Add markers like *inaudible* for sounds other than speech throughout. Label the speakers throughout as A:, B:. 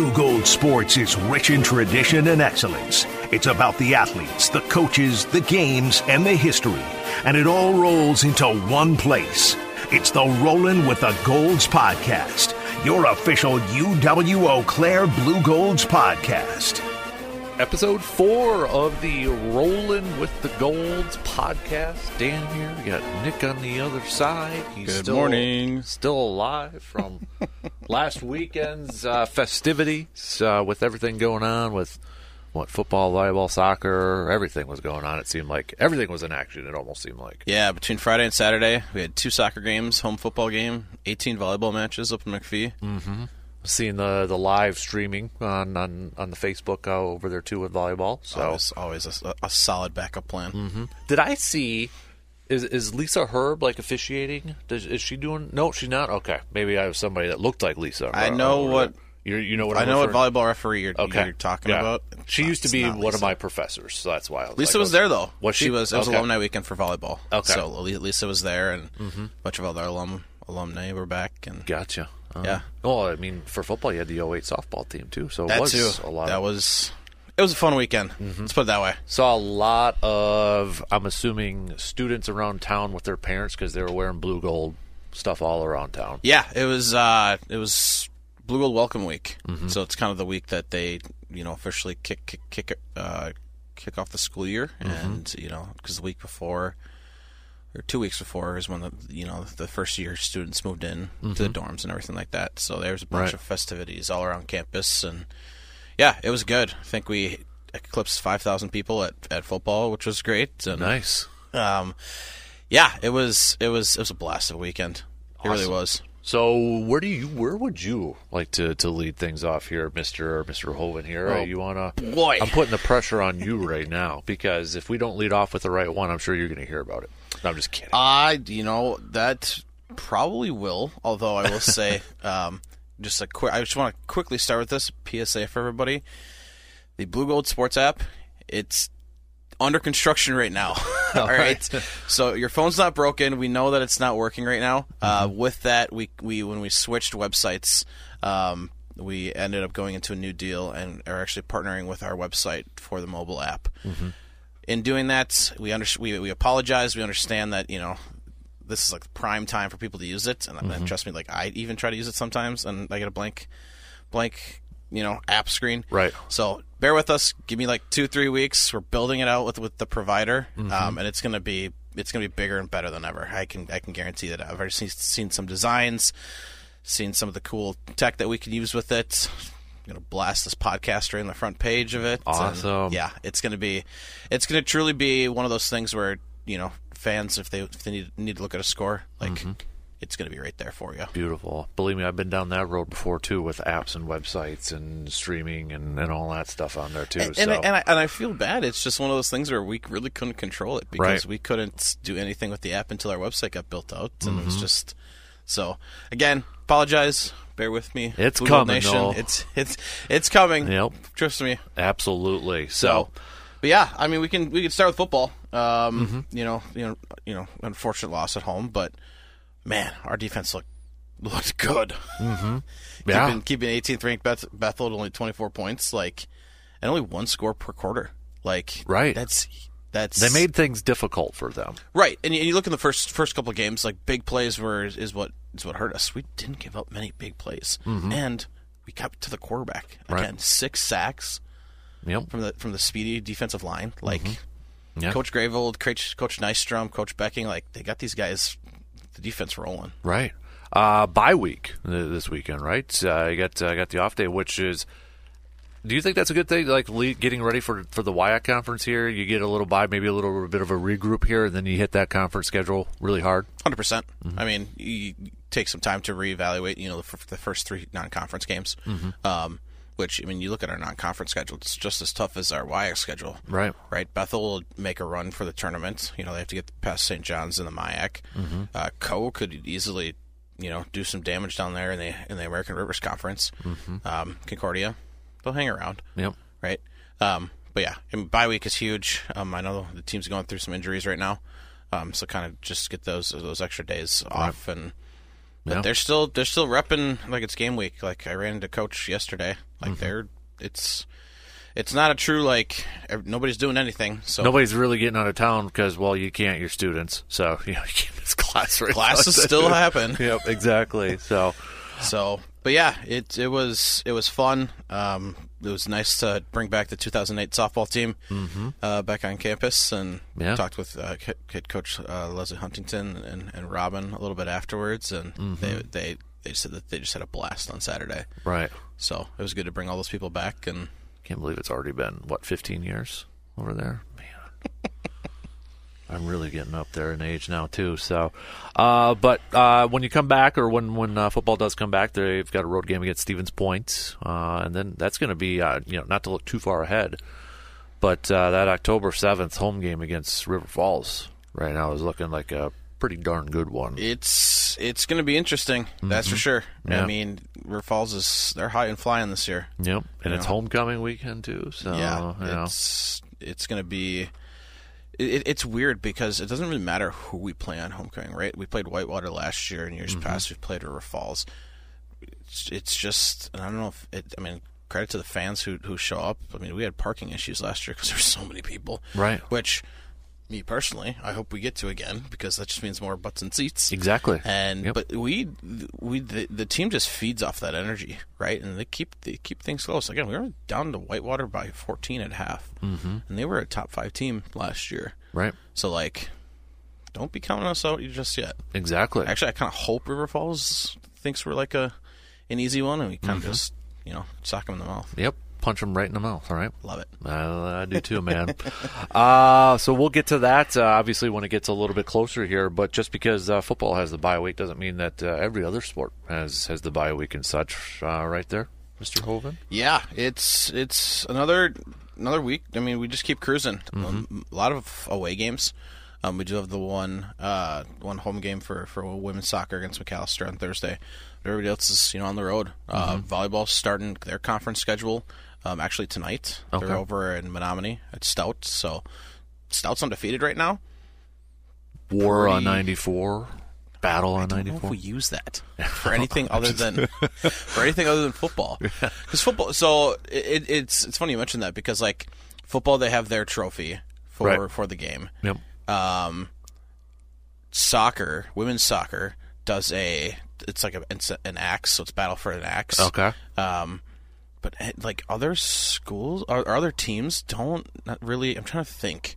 A: Blugold Sports is rich in tradition and excellence. It's about the athletes, the coaches, the games, and the history. And it all rolls into one place. It's the Rollin' with the Golds podcast, your official UW-Eau Claire Blugolds podcast.
B: Episode four of the Rolling with the Golds podcast. Dan here. We got Nick on the other side. He's
C: Good
B: still,
C: morning.
B: Still alive from *laughs* last weekend's uh, festivities uh, with everything going on with what football, volleyball, soccer, everything was going on. It seemed like everything was in action. It almost seemed like.
C: Yeah, between Friday and Saturday, we had two soccer games, home football game, 18 volleyball matches up in McPhee.
B: Mm. Seeing the the live streaming on on, on the Facebook uh, over there too with volleyball. So
C: Always, always a, a solid backup plan.
B: Mm-hmm. Did I see? Is is Lisa Herb like officiating? Does, is she doing? No, she's not. Okay, maybe I have somebody that looked like Lisa.
C: I know
B: over
C: what-
B: there. you you know what
C: I
B: I'm
C: know what
B: referring-
C: volleyball referee you're,
B: Okay,
C: you're talking
B: Yeah.
C: about.
B: She used to be one of my professors, so that's why I was
C: Lisa
B: like,
C: was there though.
B: Was she?
C: was. It was
B: Okay.
C: alumni weekend for volleyball.
B: Okay. Mm-hmm.
C: So Lisa was there, and a bunch of other alum alumni were back, and
B: Gotcha. Uh,
C: Yeah.
B: Well, I mean, for football, you had the 08 softball team too, so it
C: that
B: was
C: too.
B: a lot.
C: that
B: of,
C: was. It was a fun weekend.
B: Mm-hmm.
C: Let's put it that way.
B: saw a lot of. I'm assuming students around town with their parents because they were wearing Blugold stuff all around town.
C: Yeah, it was uh, it was Blugold Welcome Week.
B: Mm-hmm.
C: So it's kind of the week that they you know officially kick kick kick uh, kick off the school year,
B: Mm-hmm.
C: and you know because the week before or two weeks before is when the you know the first year students moved in to the dorms and everything like that. So there was a bunch
B: Mm-hmm. Right.
C: of festivities all around campus, and yeah, it was good. I think we eclipsed five thousand people at, at football, which was great. And,
B: Nice.
C: Um, yeah, it was it was it was a blast of a weekend. It really was.
B: So where do you where would you like to, to lead things off here, Mister Mister Hoven? Here,
C: Oh,
B: you wanna?
C: boy.
B: I'm putting the pressure on you right now because if we don't lead off with the right one, I'm sure you're going to hear about it. No, I'm just kidding.
C: I, you know, that probably will. Although I will say, *laughs* um, just a quick. I just want to quickly start with this PSA for everybody. The Blugold Sports app, it's under construction right now. *laughs* *laughs* All right. So your phone's not broken. We know that it's not working right now. Uh, with that, we we when we switched websites. Um, we ended up going into a new deal and are actually partnering with our website for the mobile app in doing that, we under, we we apologize. We understand that you know this is like prime time for people to use it, and, and trust me, like I even try to use it sometimes, and I get a blank, blank, you know, app screen.
B: Right.
C: So bear with us. Give me like two, three weeks. We're building it out with with the provider, um, and it's gonna be it's gonna be bigger and better than ever. I can I can guarantee that. I've already seen, seen some designs, seen some of the cool tech that we can use with it. I'm gonna blast this podcast right in the front page of it. and,
B: Awesome.
C: yeah, it's gonna be, it's gonna truly be one of those things where you know fans, if they if they need need to look at a score, like
B: Mm-hmm.
C: it's gonna be right there for you.
B: Beautiful. Believe me, I've been down that road before too, with apps and websites and streaming and, and all that stuff on there too.
C: And,
B: so
C: and, I, and, I, and I feel bad. It's just one of those things where we really couldn't control it because
B: Right.
C: we couldn't do anything with the app until our website got built out, and it was
B: Mm-hmm.
C: just so. Again, apologize. Bear with me.
B: It's
C: Blue
B: coming,
C: Nation.
B: though.
C: It's it's it's coming.
B: Yep.
C: Trust me.
B: absolutely.
C: So,
B: So,
C: but yeah, I mean, we can we can start with football. Um,
B: Mm-hmm.
C: You know, you know, you know, unfortunate loss at home, but man, our defense looked looked good.
B: Mm-hmm. *laughs* yeah,
C: keeping keeping 18th ranked Beth, Bethel at only 24 points, like, and only one score per quarter. Like,
B: Right.
C: That's that's
B: they made things difficult for them.
C: right. And you, and you look in the first first couple of games, like big plays were is what is what hurt us. We didn't give up many big plays, and we kept to the quarterback
B: Mm-hmm. Right.
C: again. Six sacks
B: Yep.
C: from the from the speedy defensive line. Like
B: Mm-hmm. Yeah.
C: Coach Gravold, Coach Coach Nystrom, Coach Becking, like they got these guys, the defense rolling.
B: Right. Uh, bye week this weekend, right? Uh, I got uh, got the off day, which is. Do you think that's a good thing? Like le- getting ready for for the WIAC conference here, you get a little bye, maybe a little bit of a regroup here, and then you hit that conference schedule really hard.
C: Hundred percent. I mean, you take some time to reevaluate. You know, the, f- the first three non-conference games. Um, which I mean, you look at our non-conference schedule; it's just as tough as our WIAC schedule.
B: Right.
C: Right. Bethel will make a run for the tournament. You know, they have to get past St. John's in the MIAC. Uh, Coe could easily, you know, do some damage down there in the in the American Rivers Conference. Um, Concordia, they'll hang around
B: Yep.
C: right? Um, but yeah, and bye week is huge. Um, I know the team's going through some injuries right now, um, so kind of just get those those extra days off and but
B: Yeah.
C: they're still they're still repping like it's game week. Like I ran into coach yesterday. Like
B: Mm-hmm.
C: they're it's it's not a true like nobody's doing anything. So
B: Nobody's really getting out of town because, well, you can't. You're students, so *laughs* you know you can't miss class. Right
C: classes
B: now. *laughs*
C: still happen.
B: Yep, exactly. So,
C: So, but yeah, it it was it was fun. Um, it was nice to bring back the 2008 softball team uh, back on campus, and
B: Mm-hmm. Yeah.
C: talked with uh, head- head coach uh, Leslie Huntington and, and Robin a little bit afterwards, and
B: Mm-hmm.
C: they they they said that they just had a blast on Saturday.
B: right.
C: So it was good to bring all those people back, and
B: Can't believe it's already been what 15 years over there. Man, *laughs* I'm really getting up there in age now too. So, uh, but uh, when you come back, or when when uh, football does come back, they've got a road game against Stevens Point, uh, and then that's going to be uh, you know not to look too far ahead, but uh, that October 7th home game against River Falls right now is looking like a pretty darn good one.
C: it's it's going to be interesting. That's for sure.
B: Mm-hmm. Yeah.
C: I mean, River Falls is they're high and flying this year.
B: Yep, and it's
C: Yeah.
B: homecoming weekend too. So
C: yeah,
B: you know.
C: it's it's gonna be. It, it's weird because it doesn't really matter who we play on homecoming, right? We played Whitewater last year, and years
B: Mm-hmm.
C: past we've played River Falls. It's, it's just, and I don't know if it. I mean, credit to the fans who who show up. I mean, we had parking issues last year because there were so many people,
B: Right.
C: Which, me personally, I hope we get to again because that just means more butts and seats.
B: Exactly.
C: And
B: Yep.
C: but we we the, the team just feeds off that energy, right? And they keep they keep things close. Again, we were down to Whitewater by 14 at half, mm-hmm. and they were a top five team last year.
B: right.
C: So like, don't be counting us out just yet.
B: Exactly.
C: Actually, I kind of hope River Falls thinks we're like a an easy one, and we kind of
B: Mm-hmm.
C: just you know sock them in the mouth.
B: Yep. Punch them right in the mouth. All right.
C: Love it.
B: I, I do too, man. *laughs* uh, so we'll get to that uh, obviously when it gets a little bit closer here. But just because uh, football has the bye week doesn't mean that uh, every other sport has has the bye week and such. Uh, right there, Mister Hoven.
C: Yeah, it's it's another another week. I mean, we just keep cruising.
B: Mm-hmm.
C: Um, a lot of away games. Um, we do have the one uh, one home game for for women's soccer against Macalester on Thursday. But everybody else is you know on the road. Uh,
B: Mm-hmm.
C: volleyball starting their conference schedule um, actually tonight.
B: Okay.
C: They're over in Menomonie at Stout. So Stout's undefeated right now.
B: War on ninety four. Battle on
C: I don't know if we use that *laughs* for anything other than *laughs* for anything other than football. Because football, so it, it's it's funny you mentioned that because like football, they have their trophy for
B: Right.
C: for the game.
B: Yep.
C: Um, soccer, women's soccer does a it's like a, it's an axe, so it's battle for an axe.
B: Okay.
C: Um, but eh, like other schools or, or other teams don't not really. I'm trying to think.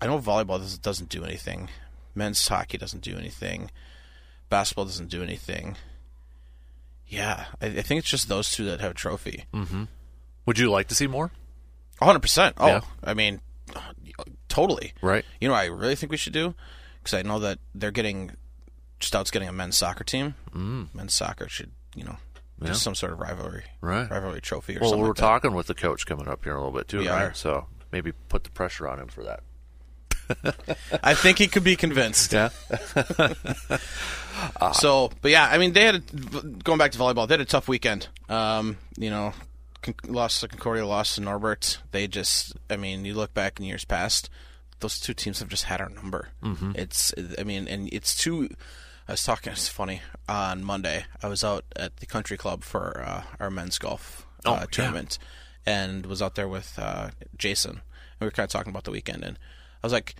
C: I know volleyball doesn't, doesn't do anything. Men's hockey doesn't do anything. Basketball doesn't do anything. Yeah, I, I think it's just those two that have a trophy.
B: Would you like to see more?
C: 100. percent Oh,
B: Yeah.
C: I mean, totally.
B: Right.
C: You know, what I really think we should do because I know that they're getting Stout's getting a men's soccer team. Mm. Men's soccer should, you know,
B: Yeah.
C: just some sort of rivalry,
B: Right.
C: rivalry trophy or
B: Well,
C: something.
B: we're
C: like
B: talking with the coach coming up here in a little bit too,
C: We
B: right?
C: are.
B: So maybe put the pressure on him for that.
C: I think he could be convinced.
B: Yeah. *laughs*
C: So, but yeah, I mean, they had a, going back to volleyball. They had a tough weekend. Um, you know, con- lost to Concordia, lost to Norbert. They just, I mean, you look back in years past, those two teams have just had our number. Mm-hmm. It's, I mean, and it's two. I was talking. It's funny. On Monday, I was out at the country club for uh, our men's golf
B: Oh,
C: uh,
B: yeah.
C: tournament, and was out there with uh, Jason. And we were kind of talking about the weekend, and I was like,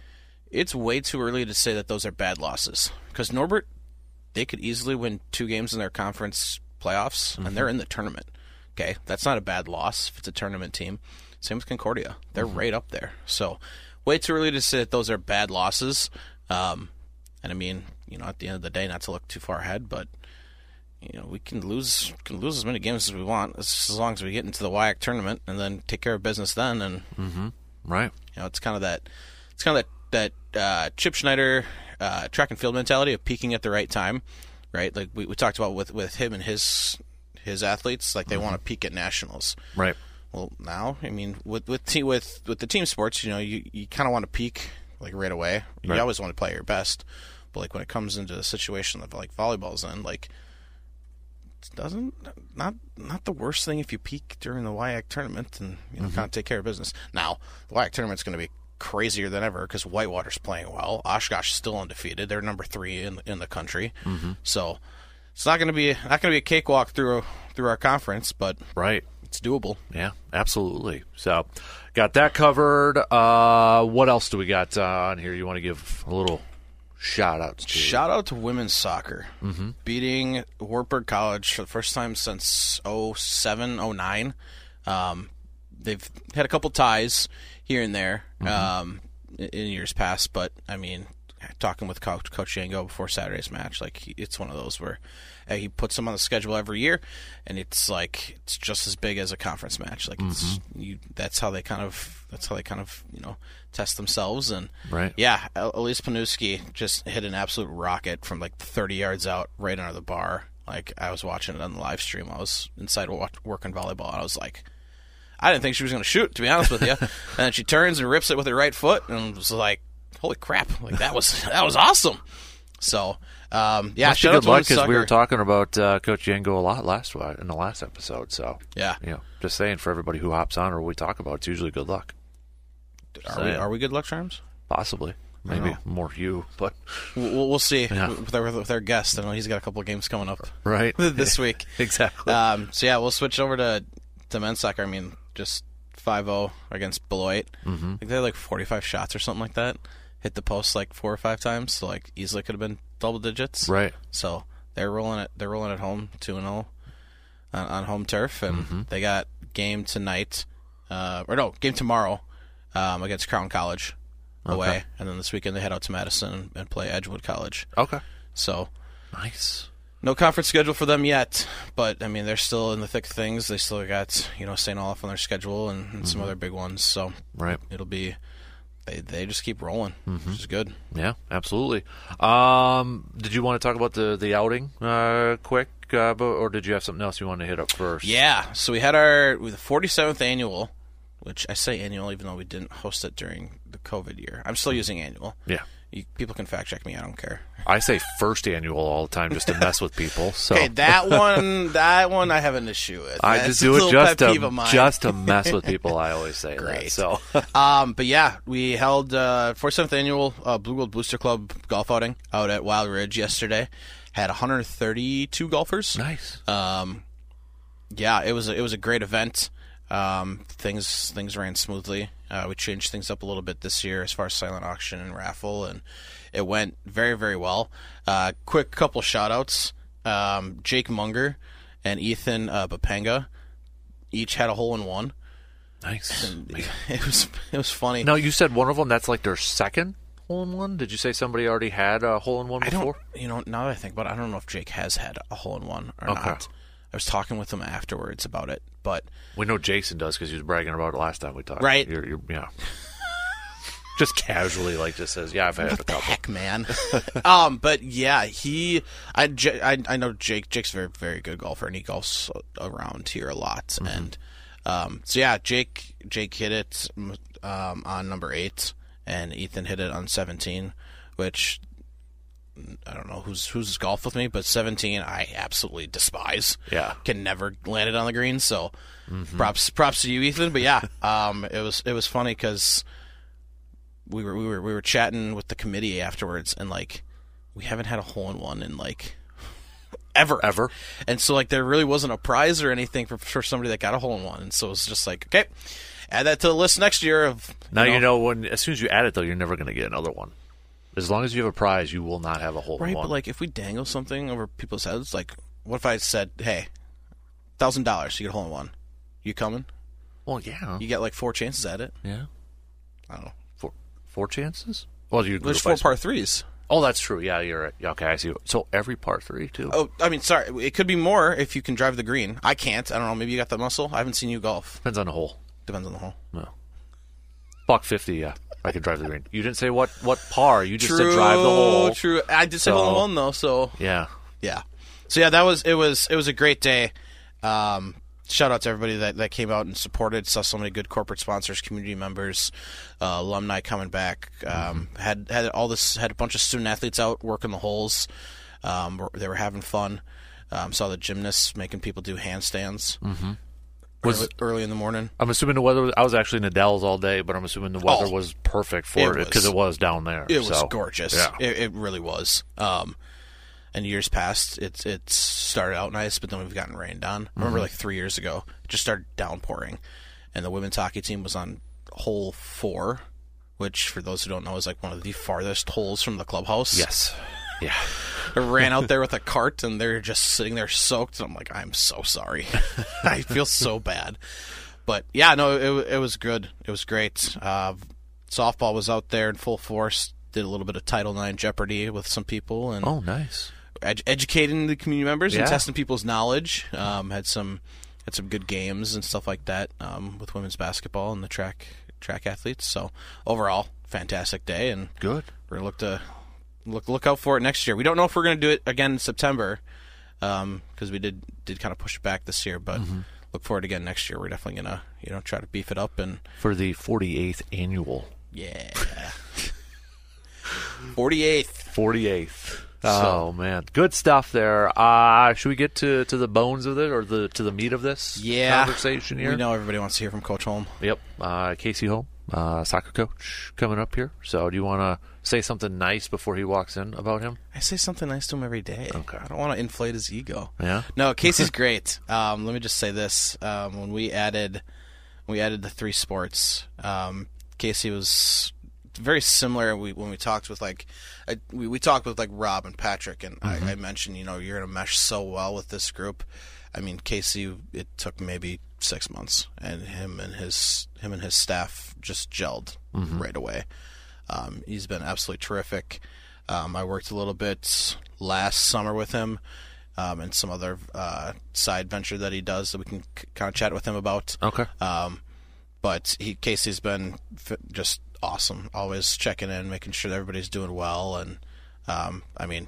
C: "It's way too early to say that those are bad losses because Norbert they could easily win two games in their conference playoffs, and they're in the tournament. Okay, that's not a bad loss if it's a tournament team. Same with Concordia; they're right up there. So, way too early to say that those are bad losses. Um, and I mean, you know, at the end of the day, not to look too far ahead, but you know, we can lose can lose as many games as we want as, long as we get into the WIAC tournament and then take care of business then. And
B: Right.
C: you know, it's kind of that, it's kind of that that uh, Chip Schneider uh, track and field mentality of peaking at the right time, right? Like we, we talked about with with him and his his athletes, like they want to peak at nationals.
B: Right.
C: Well, now, I mean, with with te- with with the team sports, you know, you, you kind of want to peak like right away. You
B: Right.
C: always want to play your best, like when it comes into a situation of like volleyball's in, like doesn't not not the worst thing if you peak during the WIAC tournament and you know kind of take care of business. Now, the WIAC tournament's going to be crazier than ever because Whitewater's playing well. Oshkosh is still undefeated; they're number three in in the country. So it's not going to be not going to be a cakewalk through through our conference, but
B: Right.
C: it's doable.
B: Yeah, absolutely. So, got that covered. Uh, what else do we got uh, on here? You want to give a little shout outs to?
C: Shout out to women's soccer beating Wartburg College for the first time since 07, 09. Um, they've had a couple ties here and there um, in years past, but I mean, talking with Coach, Coach Yango before Saturday's match, like it's one of those where he puts them on the schedule every year, and it's like it's just as big as a conference match. Like it's you, that's how they kind of that's how they kind of you know test themselves and
B: Right.
C: yeah, El- Elise Panuski just hit an absolute rocket from like 30 yards out right under the bar. Like I was watching it on the live stream. I was inside working volleyball, and I was like, I didn't think she was going to shoot, to be honest with you. *laughs* and then she turns and rips it with her right foot, and was like, holy crap! Like that was that was awesome. So um, yeah,
B: Must
C: shout out
B: good
C: to
B: luck because we were talking about uh, Coach Yango a lot last in the last episode. So
C: Yeah,
B: you know, just saying for everybody who hops on or we talk about, it's usually good luck.
C: Are we, are we good luck charms?
B: Possibly, maybe
C: know.
B: more you, but
C: We'll, we'll- we'll see
B: Yeah.
C: with, our, with our guest. I know he's got a couple of games coming up
B: right *laughs*
C: this week. *laughs*
B: exactly.
C: Um, so yeah, we'll switch over to to men's soccer. I mean, just 5-0 against Beloit. Mm-hmm. I think they had like 45 shots or something like that. Hit the post like four or five times, so like easily could have been double digits.
B: right.
C: So they're rolling it. They're rolling at home two and zero on, on home turf, and
B: Mm-hmm.
C: they got game tonight, uh, or no, game tomorrow um, against Crown College away,
B: Okay.
C: and then this weekend they head out to Madison and, play Edgewood College.
B: Okay.
C: So
B: Nice.
C: no conference schedule for them yet, but I mean they're still in the thick of things. They still got you know St. Olaf on their schedule and, and some other big ones. So
B: Right.
C: it'll be they they just keep rolling, which is good.
B: Yeah, absolutely. Um, did you want to talk about the the outing uh, quick, uh, or did you have something else you wanted to hit up first?
C: Yeah, so we had our the 47th annual, which I say annual even though we didn't host it during the COVID year. I'm still using annual.
B: Yeah.
C: You, people can fact check me. I don't care.
B: I say first annual all the time just to mess with people. So
C: Okay, that *laughs* one, that one, I have an issue with.
B: I
C: That's
B: just do it just to just to mess with *laughs* people. I always say that.
C: Great.
B: So *laughs*
C: Um, but yeah, we held uh, 47th annual uh, Blugold Booster Club golf outing out at Wild Ridge yesterday. Had 132 golfers.
B: nice.
C: Um, yeah, it was a, it was a great event. Um, things things ran smoothly. Uh, we changed things up a little bit this year as far as silent auction and raffle, and it went very very well. Uh, quick couple shout outs. Um, Jake Munger and Ethan uh, Bapanga each had a hole in one.
B: Nice. *laughs*
C: It was it was funny.
B: Now you said one of them. That's like their second hole in one. Did you say somebody already had a hole in one before?
C: You know, now that I think about it, I don't know if Jake has had a hole in one or
B: Okay.
C: not. I was talking with him afterwards about it, but
B: We know Jason does because he was bragging about it last time we talked.
C: Right.
B: You're, you're, yeah. *laughs* just casually, like, just says, "Yeah, I've had a
C: what the
B: couple."
C: heck, man? *laughs* um, but yeah, he, I, J- I, I know Jake. Jake's a very, very good golfer, and he golfs around here a lot.
B: Mm-hmm.
C: And um, so yeah, Jake, Jake hit it um, on number eight, and Ethan hit it on seventeen, which I don't know who's who's golf with me, but seventeen I absolutely despise.
B: Yeah.
C: can never land it on the green. So props props to you, Ethan. But yeah, *laughs* um, it was it was funny because we were we were we were chatting with the committee afterwards, and like we haven't had a hole in one in like *laughs* ever
B: Ever.
C: and so like there really wasn't a prize or anything for, for somebody that got a hole in one, and so it was just like okay, add that to the list next year of
B: Now you know when as soon as you add it though, you're never going to get another one. As long as you have a prize, you will not have a hole in
C: right,
B: one.
C: but like if we dangle something over people's heads, like what if I said, hey, thousand dollars, you get a hole in one, you coming?
B: well, yeah,
C: You get like four chances at it.
B: yeah,
C: I don't know.
B: four, four chances. Well, you
C: There's four par threes.
B: Oh, that's true. Yeah, you're right. Okay, I see. So every par three too.
C: Oh, I mean, sorry, it could be more if you can drive the green. I can't. I don't know. Maybe you got the muscle. I haven't seen you golf.
B: Depends on the hole.
C: Depends on the hole.
B: No. Buck fifty. Yeah, I could drive the green. You didn't say what what par. You just said drive the hole.
C: True. I did say
B: So-
C: hole in one though. So
B: Yeah.
C: yeah. So yeah, that was it. Was it was a great day. Um, shout out to everybody that, that came out and supported. Saw so many good corporate sponsors, community members, uh, alumni coming back. Um, Had had all this had a bunch of student athletes out working the holes. Um, they were having fun. Um, saw the gymnasts making people do handstands. Mm-hmm.
B: Was-
C: early, early in the morning.
B: I'm assuming the weather. Was, I was actually in the Dells all day, but I'm assuming the weather
C: Oh.
B: was perfect for it because it was down there.
C: It was gorgeous.
B: Yeah.
C: It, it really was. Um, in years past, it's it started out nice, but then we've gotten rained on. I remember like three years ago, it just started downpouring, and the women's hockey team was on hole four, which for those who don't know is like one of the farthest holes from the clubhouse.
B: Yes. Yeah.
C: I ran out there with a cart, and they're just sitting there soaked. And I'm like, I'm so sorry. *laughs* I feel so bad. But yeah, no, it it was good. It was great. Uh, softball was out there in full force. Did a little bit of Title IX Jeopardy with some people, and
B: Oh, nice.
C: ed- educating the community members
B: Yeah.
C: and testing people's knowledge. Um, had some had some good games and stuff like that um, with women's basketball and the track track athletes. So overall, fantastic day, and
B: Good.
C: we're gonna look to look look out for it next year. We don't know if we're gonna do it again in September because we did did kind of push it back this year, but. Look forward to again next year. We're definitely gonna, you know, try to beef it up and
B: For the 48th annual.
C: yeah. *laughs* Forty eighth.
B: 48th. Oh man, good stuff there. Uh, should we get to, to the bones of it or the to the meat of this
C: Yeah.
B: conversation here?
C: We know everybody wants to hear from Coach Holm.
B: Yep. Uh, Casey Holm, uh, soccer coach, coming up here. So, do you want to say something nice before he walks in about him?
C: I say something nice to him every day.
B: Okay.
C: I don't want to inflate his ego.
B: Yeah.
C: No, Casey's *laughs* great. Um, let me just say this: um, when we added, we added the three sports. Um, Casey was very similar. We when we talked with like, I, we we talked with like Rob and Patrick, and I, I mentioned you know you're gonna mesh so well with this group. I mean, Casey, it took maybe six months, and him and his him and his staff just gelled right away. Um, he's been absolutely terrific. Um, I worked a little bit last summer with him um, and some other uh, side venture that he does that we can c- kind of chat with him about.
B: Okay.
C: Um, but he Casey's been f- just awesome, always checking in, making sure that everybody's doing well, and um, I mean,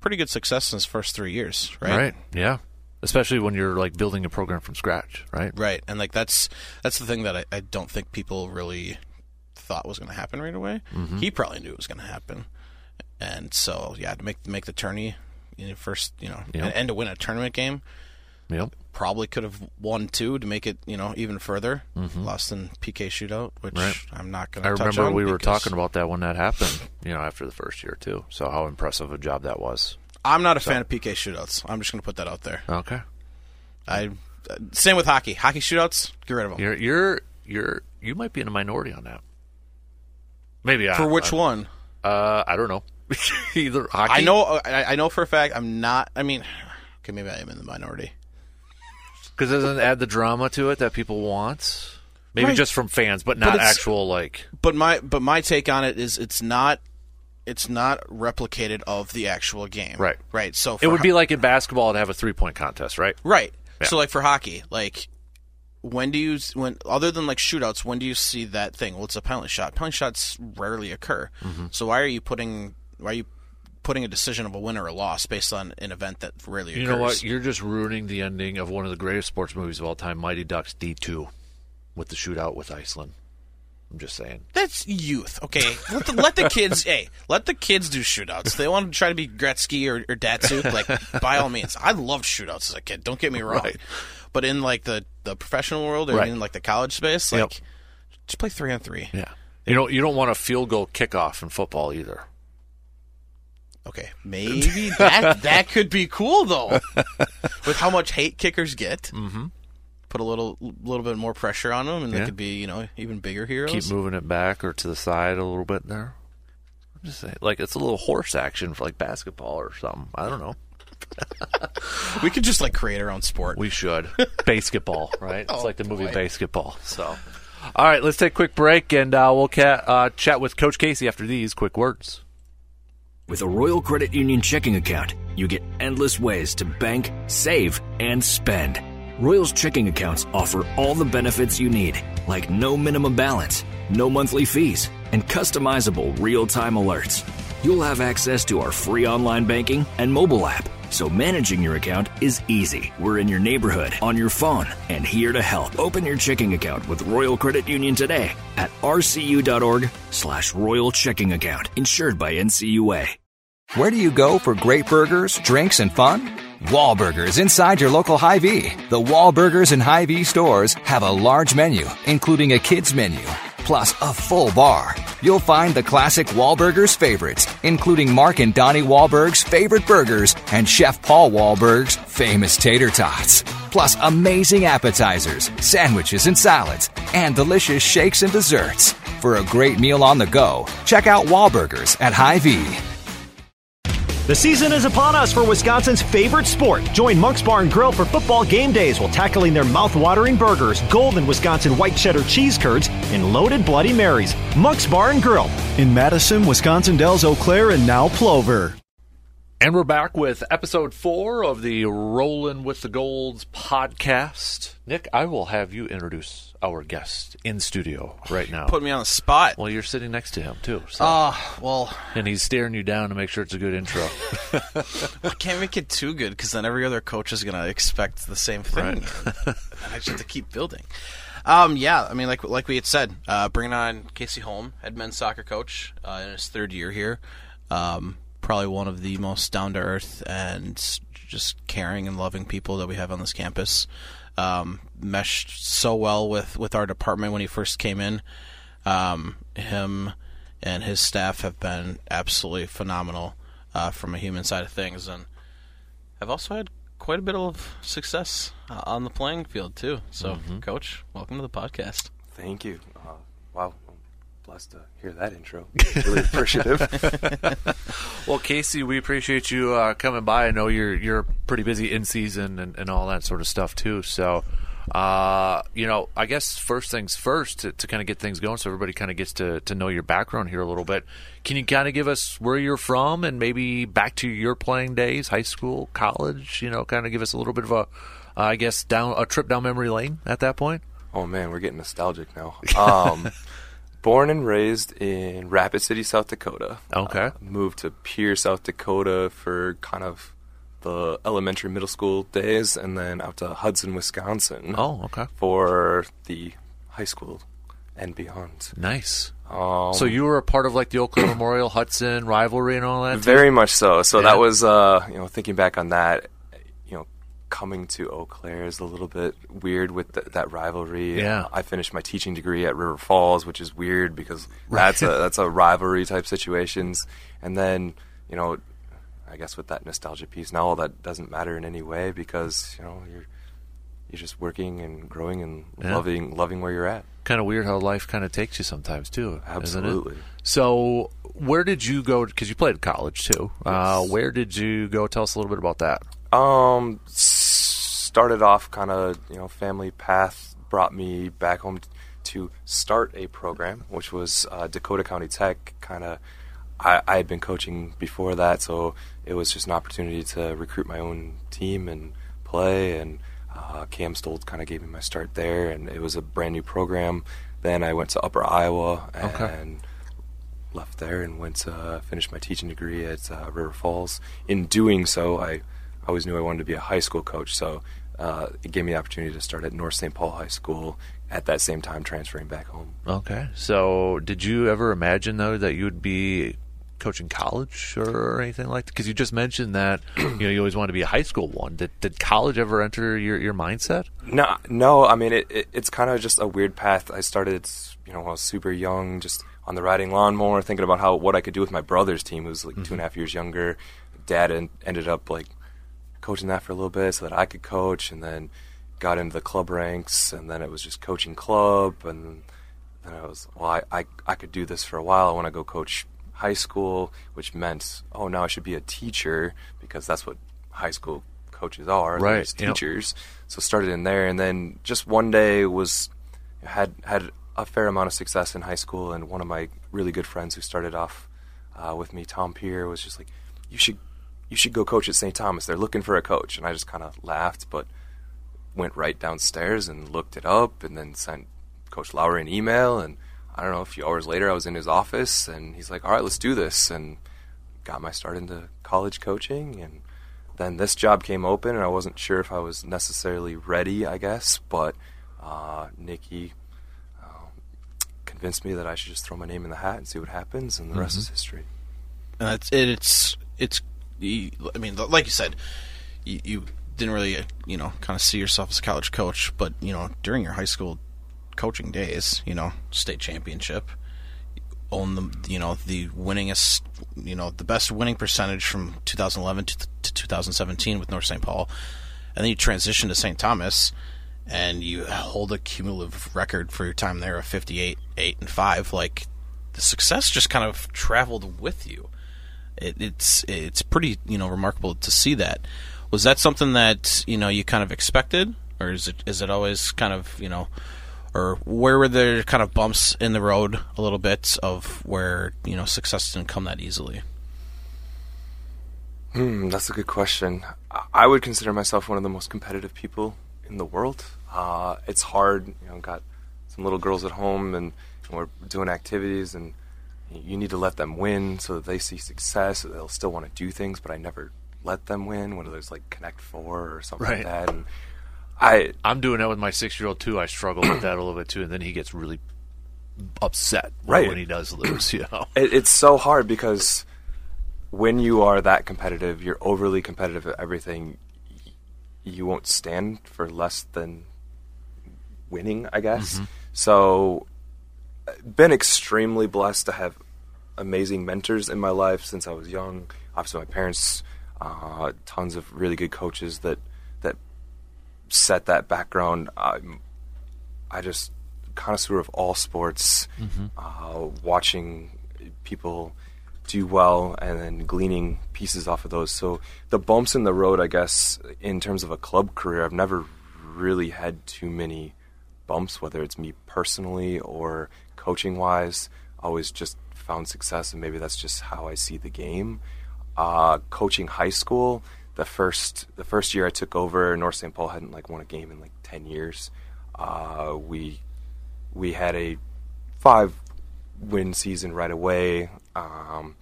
C: pretty good success in his first three years, right?
B: Right. Yeah. Especially when you're like building a program from scratch, right?
C: Right, and like that's that's the thing that I, I don't think people really thought was going to happen right away. Mm-hmm. He probably knew it was going to happen, and so yeah, to make make the tourney in the first, you know,
B: Yeah.
C: and, and to win a tournament game,
B: Yep.
C: probably could have won two to make it, you know, even further. Mm-hmm. Lost in PK shootout, which
B: Right.
C: I'm not going
B: I
C: to. touch
B: remember we were talking about that when that happened, you know, after the first year too. So how impressive a job that was.
C: I'm not a fan of PK shootouts. I'm just going to put that out there.
B: Okay.
C: I uh, same with hockey. Hockey shootouts, get rid of them.
B: You're you're you're you might be in a minority on that. Maybe I,
C: For which
B: I,
C: one?
B: Uh, I don't know. *laughs* Either hockey.
C: I know. uh, I, I know for a fact. I'm not. I mean, *sighs* okay, maybe I am in the minority.
B: because it doesn't add the drama to it that people want. Maybe
C: Right.
B: just from fans, but not
C: it's-
B: actual like.
C: but my but my take on it is it's not it's not replicated of the actual game.
B: Right.
C: Right. So
B: It would
C: ho-
B: be like in basketball to have a three point contest, right?
C: right.
B: Yeah.
C: So like for hockey, like when do you when other than like shootouts, when do you see that thing? Well, it's a penalty shot. Penalty shots rarely occur.
B: Mm-hmm.
C: So why are you putting why are you putting a decision of a win or a loss based on an event that rarely occurs?
B: You know what? You're just ruining the ending of one of the greatest sports movies of all time, Mighty Ducks D two, with the shootout with Iceland. I'm just saying.
C: That's youth, okay. Let the, let the kids, hey, let the kids do shootouts. They want to try to be Gretzky or, or Datsyuk, like by all means. I loved shootouts as a kid. Don't get me wrong,
B: Right.
C: but in like the, the professional world or
B: Right.
C: in like the college space, like
B: Yep.
C: just play three on three.
B: Yeah. You don't you don't want a field goal kickoff in football either.
C: Okay, maybe that that could be cool though, *laughs* with how much hate kickers get. Mm-hmm. Put a little little bit more pressure on them, and they could be you know even bigger heroes.
B: Keep moving it back or to the side a little bit there. I'm just saying, like it's a little horse action for like basketball or something. I don't know. *laughs*
C: We could just like create our own sport.
B: We should. *laughs* Basketball, right? It's
C: Oh,
B: like the movie
C: boy.
B: Basketball. So, all right, let's take a quick break and uh, we'll ca- uh, chat with Coach Casey after these quick words.
D: With a Royal Credit Union checking account, you get endless ways to bank, save, and spend. Royal's checking accounts offer all the benefits you need, like no minimum balance, no monthly fees, and customizable real time alerts. You'll have access to our free online banking and mobile app, so managing your account is easy. We're in your neighborhood, on your phone, and here to help. Open your checking account with Royal Credit Union today at rcu.org slash royal checking account, insured by NCUA.
E: Where do you go for great burgers, drinks, and fun? Wahlburgers inside your local Hy-Vee. The Wahlburgers and Hy-Vee stores have a large menu, including a kids menu. plus a full bar. You'll find the classic Wahlburgers favorites, including Mark and Donnie Wahlberg's favorite burgers and Chef Paul Wahlberg's famous tater tots. Plus amazing appetizers, sandwiches and salads, and delicious shakes and desserts. For a great meal on the go, check out Wahlburgers at Hy-Vee.
F: The season is upon us for Wisconsin's favorite sport. Join Monk's Bar and Grill for football game days while tackling their mouth-watering burgers, golden Wisconsin white cheddar cheese curds, and loaded Bloody Marys. Monk's Bar and Grill
G: in Madison, Wisconsin Dells, Eau Claire, and now Plover.
B: And we're back with episode four of the Rolling with the Golds podcast. Nick, I will have you introduce our guest in studio right now.
C: Put me on the spot.
B: Well, you're sitting next to him too. So.
C: Oh, well.
B: And he's staring you down to make sure it's a good intro. *laughs*
C: I can't make it too good because then every other coach is going to expect the same thing. Right. *laughs* I just have to keep building. Um, yeah, I mean, like like we had said, uh, bringing on Casey Holm, head men's soccer coach uh, in his third year here. Um, probably one of the most down to earth and just caring and loving people that we have on this campus. Um, meshed so well with, with our department when he first came in. Um, him and his staff have been absolutely phenomenal uh, from a human side of things, and I've also had quite a bit of success uh, on the playing field too. So, mm-hmm. Coach, welcome to the podcast.
H: Thank you. Uh, wow, blessed to hear that intro. Really appreciative. *laughs*
B: well, Casey, we appreciate you uh, coming by. I know you're you're pretty busy in season and, and all that sort of stuff too. So, uh, you know, I guess first things first to, to kind of get things going, so everybody kind of gets to to know your background here a little bit. Can you kind of give us where you're from and maybe back to your playing days, high school, college? You know, kind of give us a little bit of a, uh, I guess, down a trip down memory lane at that point.
H: Oh man, we're getting nostalgic now. Um, *laughs* born and raised in Rapid City, South Dakota.
B: Okay. Uh,
H: moved to Pierre, South Dakota for kind of the elementary, middle school days, and then out to Hudson, Wisconsin.
B: Oh, okay.
H: For the high school and beyond.
B: Nice. Um, so you were a part of like the Oakland Memorial Hudson rivalry and all that. Too?
H: Very much so. So yeah. that was, uh, you know, thinking back on that, coming to Eau Claire is a little bit weird with th- that rivalry.
B: Yeah,
H: I finished my teaching degree at River Falls, which is weird because that's a that's a *laughs* rivalry type situations. And then you know, I guess with that nostalgia piece, now all that doesn't matter in any way because you know you're you're just working and growing and yeah. loving loving where you're at.
B: Kind of weird how life kind of takes you sometimes too.
H: Absolutely.
B: So, where did you go? Because you played college too. Uh, yes. Uh, where did you go? Tell us a little bit about that.
H: Um, started off kind of you know family path brought me back home to start a program, which was uh, Dakota County Tech. Kind of, I, I, had been coaching before that, so it was just an opportunity to recruit my own team and play. And uh, Cam Stoltz kind of gave me my start there, and it was a brand new program. Then I went to Upper Iowa and okay. left there and went to finish my teaching degree at uh, River Falls. In doing so, I always knew I wanted to be a high school coach, so uh, it gave me the opportunity to start at North St. Paul High School at that same time transferring back home.
B: Okay. So, did you ever imagine though that you would be coaching college or anything like that? Because you just mentioned that *clears throat* you know you always wanted to be a high school one. Did did college ever enter your, your mindset?
H: No, no. I mean, it, it, it's kind of just a weird path. I started, you know, when I was super young, just on the riding lawnmower, thinking about how what I could do with my brother's team, who's like mm-hmm. two and a half years younger. Dad en- ended up like coaching that for a little bit so that I could coach, and then got into the club ranks, and then it was just coaching club, and then I was well, I I, I could do this for a while. I want to go coach high school, which meant oh now I should be a teacher because that's what high school coaches are,
B: right?
H: Teachers. Yep. So started in there, and then just one day was had had a fair amount of success in high school, and one of my really good friends who started off uh, with me, Tom Pierre, was just like, "You should you should go coach at St. Thomas. They're looking for a coach. And I just kind of laughed, but went right downstairs and looked it up and then sent Coach Lowry an email. And I don't know, a few hours later, I was in his office and he's like, all right, let's do this. And got my start into college coaching. And then this job came open and I wasn't sure if I was necessarily ready, I guess. But uh, Nikki uh, convinced me that I should just throw my name in the hat and see what happens. And the mm-hmm. rest is history.
C: And it's, it's, it's you, I mean, like you said, you, you didn't really, uh, you know, kind of see yourself as a college coach, but you know, during your high school coaching days. You know, state championship, own the you know the winningest, you know the best winning percentage from 2011 to, to 2017 with North St. Paul, and then you transition to St. Thomas, and you hold a cumulative record for your time there of 58, eight and five. Like the success just kind of traveled with you. It, it's it's pretty you know remarkable to see that. Was that something that you know you kind of expected, or is it is it always kind of you know, or where were there kind of bumps in the road a little bit of where you know success didn't come that easily?
H: Hmm, that's a good question. I would consider myself one of the most competitive people in the world. Uh, it's hard, you know. Got some little girls at home, and, and we're doing activities, and you need to let them win so that they see success. So they'll still want to do things, but I never let them win. When there's like Connect Four or something
B: Right.
H: like that, and I
B: I'm doing that with my six year old too. I struggle with that a little bit too, and then he gets really upset
H: Right.
B: when he does lose. You know,
H: it, it's so hard because when you are that competitive, you're overly competitive at everything. You won't stand for less than winning, I guess. So, uh, been extremely blessed to have amazing mentors in my life since I was young. Obviously, my parents, uh, tons of really good coaches that that set that background. Um, I just connoisseur of all sports, uh, watching people do well and then gleaning pieces off of those. So the bumps in the road, I guess, in terms of a club career, I've never really had too many bumps, whether it's me personally or coaching wise. Always just found success, and maybe that's just how I see the game. Uh, coaching high school, the first the first year I took over, North St. Paul hadn't like won a game in like ten years. Uh, we we had a five win season right away. Um,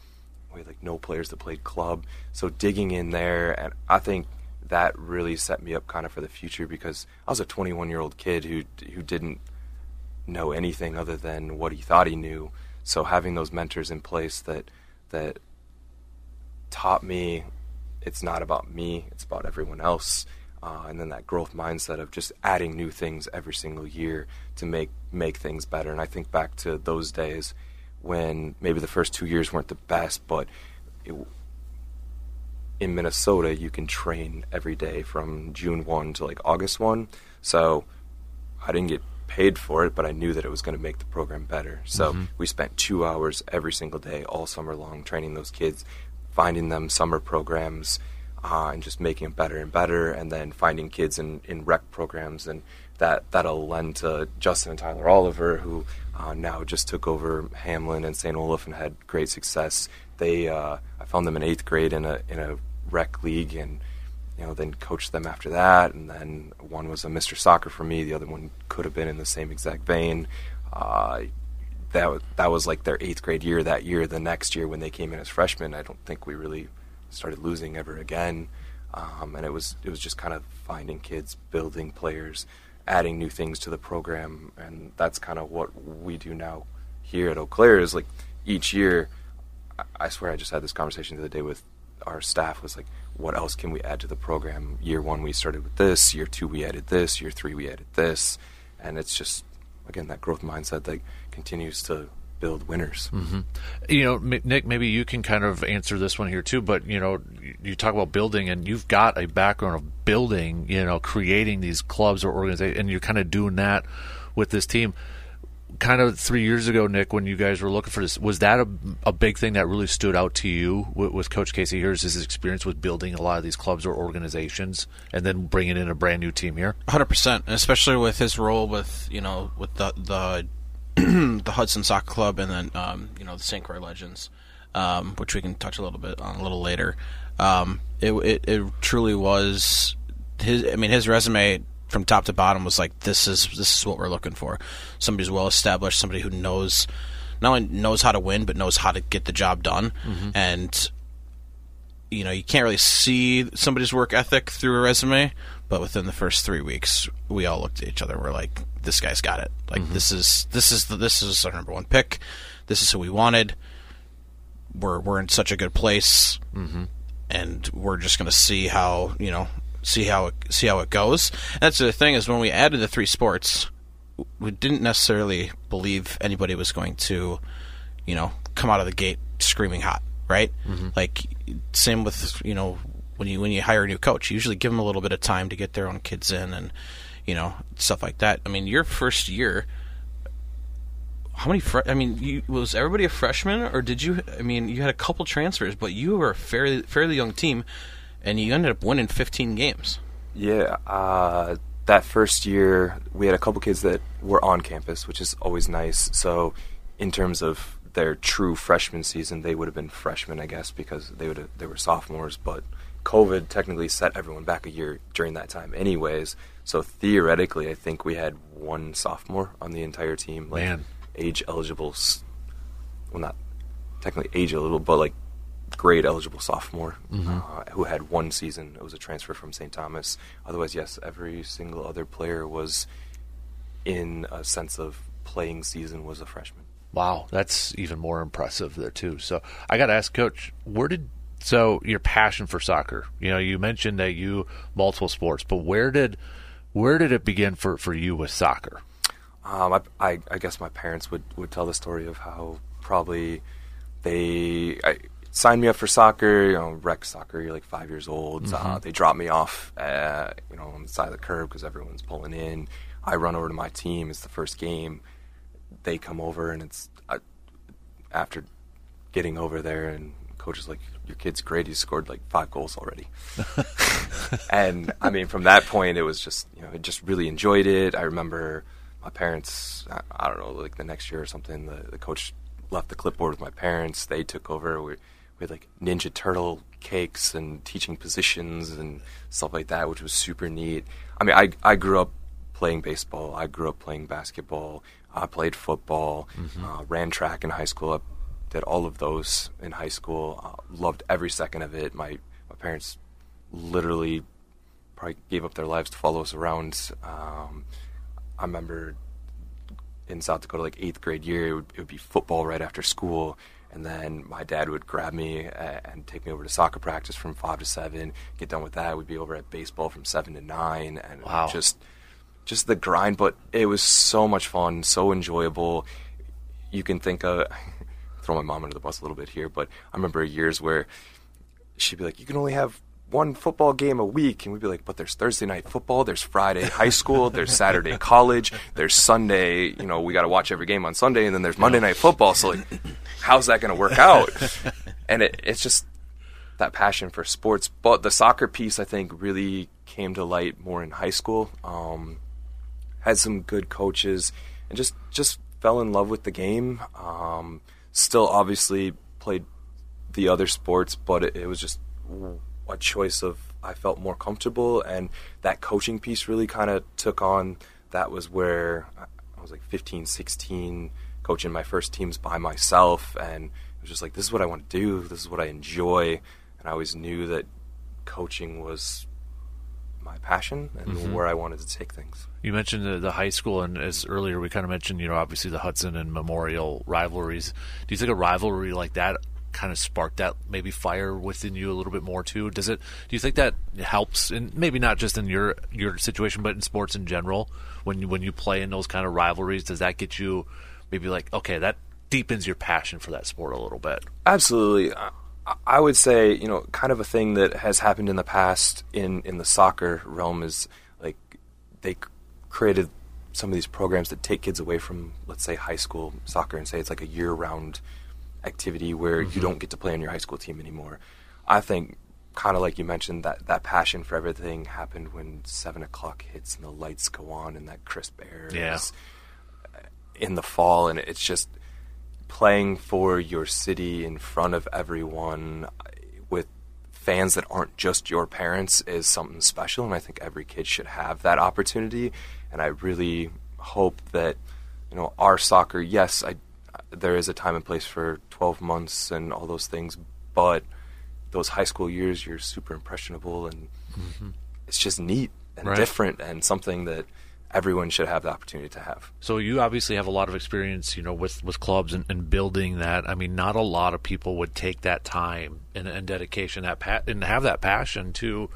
H: we had like no players that played club, so digging in there, and I think that really set me up kind of for the future because I was a 21 year old kid who who didn't know anything other than what he thought he knew. So having those mentors in place that that taught me it's not about me, it's about everyone else. Uh, and then that growth mindset of just adding new things every single year to make make things better. And I think back to those days when maybe the first two years weren't the best, but it, in Minnesota you can train every day from June one to like August one. So I didn't get paid for it, but I knew that it was going to make the program better. So we spent two hours every single day, all summer long, training those kids, finding them summer programs, uh, and just making them better and better. And then finding kids in, in rec programs, and that that'll lend to Justin and Tyler Oliver, who uh, now just took over Hamline and St. Olaf and had great success. They uh, I found them in eighth grade in a in a rec league and you know, then coached them after that, and then one was a Mr. Soccer for me. The other one could have been in the same exact vein. Uh, that that was like their eighth grade year. That year, the next year when they came in as freshmen, I don't think we really started losing ever again. Um, and it was it was just kind of finding kids, building players, adding new things to the program, and that's kind of what we do now here at Eau Claire. Is like each year, I- I swear I just had this conversation the other day with our staff was like, what else can we add to the program? Year one, we started with this. Year two, we added this. Year three, we added this. And it's just, again, that growth mindset that continues to build winners. Mm-hmm.
B: you know, Nick, maybe you can kind of answer this one here too. But you know, you talk about building, and you've got a background of building, you know, creating these clubs or organizations, and you're kind of doing that with this team. Kind of three years ago, Nick, when you guys were looking for this, was that a, a big thing that really stood out to you with, with Coach Casey here? Is his experience with building a lot of these clubs or organizations, and then bringing in a brand new team here?
C: Hundred percent, especially with his role with you know with the the *clears throat* the Hudson Soccer Club and then um, you know the St. Croix Legends, um, which we can touch a little bit on a little later. Um, it, it it truly was his. I mean, his resume from top to bottom was like this is this is what we're looking for. Somebody who's well established, somebody who knows not only knows how to win but knows how to get the job done, and you know, you can't really see somebody's work ethic through a resume, but within the first three weeks, we all looked at each other. and We're like, "This guy's got it. Like this is this is the, this is our number one pick. This is who we wanted. We're we're in such a good place, mm-hmm. and we're just gonna see how you know see how it, see how it goes. And that's the thing is when we added the three sports, we didn't necessarily believe anybody was going to, you know, come out of the gate screaming hot, right? Mm-hmm. Like same with you know when you when you hire a new coach, you usually give them a little bit of time to get their own kids in and you know stuff like that. I mean, your first year. How many? Fre- I mean, you, was everybody a freshman, or did you? I mean, you had a couple transfers, but you were a fairly fairly young team, and you ended up winning 15 games.
H: Yeah, uh, that first year we had a couple kids that were on campus, which is always nice. So, in terms of their true freshman season, they would have been freshmen, I guess, because they would they were sophomores. But COVID technically set everyone back a year during that time, anyways. So theoretically, I think we had one sophomore on the entire team, like
B: Man.
H: age eligible. Well, not technically age eligible, but like grade eligible sophomore uh, who had one season. It was a transfer from St. Thomas. Otherwise, yes, every single other player was in a sense of playing season was a freshman.
B: Wow, that's even more impressive there too. So I got to ask, Coach, where did so your passion for soccer? You know, you mentioned that you multiple sports, but where did where did it begin for for you with soccer?
H: Um, I, I, I guess my parents would, would tell the story of how probably they I, signed me up for soccer, you know, rec soccer. You're like five years old. Uh, they drop me off, uh, you know, on the side of the curb because everyone's pulling in. I run over to my team. It's the first game. They come over, and it's I, after getting over there, and coach is like, "Your kid's great. He's scored like five goals already." *laughs* and I mean, from that point, it was just you know, I just really enjoyed it. I remember my parents. I, I don't know, like the next year or something. The, the coach left the clipboard with my parents. They took over. We, we had like Ninja Turtle cakes and teaching positions and stuff like that, which was super neat. I mean, I I grew up playing baseball. I grew up playing basketball. I played football. Uh, ran track in high school. I did all of those in high school. Uh, loved every second of it. My my parents literally probably gave up their lives to follow us around. Um, I remember in South Dakota, like eighth grade year, it would, it would be football right after school. And then my dad would grab me uh, and take me over to soccer practice from five to seven. Get done with that, we'd be over at baseball from seven to nine, and
B: Wow.
H: just just the grind. But it was so much fun, so enjoyable. You can think of *laughs* throw my mom under the bus a little bit here, but I remember years where she'd be like, "You can only have one football game a week," and we'd be like, "But there's Thursday night football, there's Friday high school, there's Saturday college, there's Sunday. You know, we got to watch every game on Sunday, and then there's Monday night football. So like, how's that going to work out?" And it, it's just that passion for sports. But the soccer piece, I think, really came to light more in high school. Um, had some good coaches, and just just fell in love with the game. Um, still, obviously, played the other sports, but it, it was just a choice of I felt more comfortable, and that coaching piece really kind of took on. That was where I was like 15, 16, coaching my first teams by myself, and it was just like this is what I want to do. This is what I enjoy, and I always knew that coaching was my passion and mm-hmm. where I wanted to take things.
B: You mentioned the, the high school, and as earlier we kind of mentioned, you know, obviously the Hudson and Memorial rivalries. Do you think a rivalry like that kind of sparked that maybe fire within you a little bit more too? Does it? Do you think that helps? And maybe not just in your your situation, but in sports in general. When you, when you play in those kind of rivalries, does that get you maybe like okay, that deepens your passion for that sport a little bit?
H: Absolutely. I- I would say, you know, kind of a thing that has happened in the past in, in the soccer realm is like they created some of these programs that take kids away from, let's say, high school soccer and say it's like a year round activity where you mm-hmm. don't get to play on your high school team anymore. I think, kind of like you mentioned, that, that passion for everything happened when 7 o'clock hits and the lights go on and that crisp air
B: Yeah.
H: in the fall. And it's just playing for your city in front of everyone uh, with fans that aren't just your parents is something special and I think every kid should have that opportunity and I really hope that you know our soccer yes I there is a time and place for 12 months and all those things but those high school years you're super impressionable and mm-hmm. it's just neat and
B: Right.
H: different and something that everyone should have the opportunity to have
B: So you obviously have a lot of experience, you know, with, with clubs and, and building that. I mean, not a lot of people would take that time and, and dedication, that pa- and have that passion to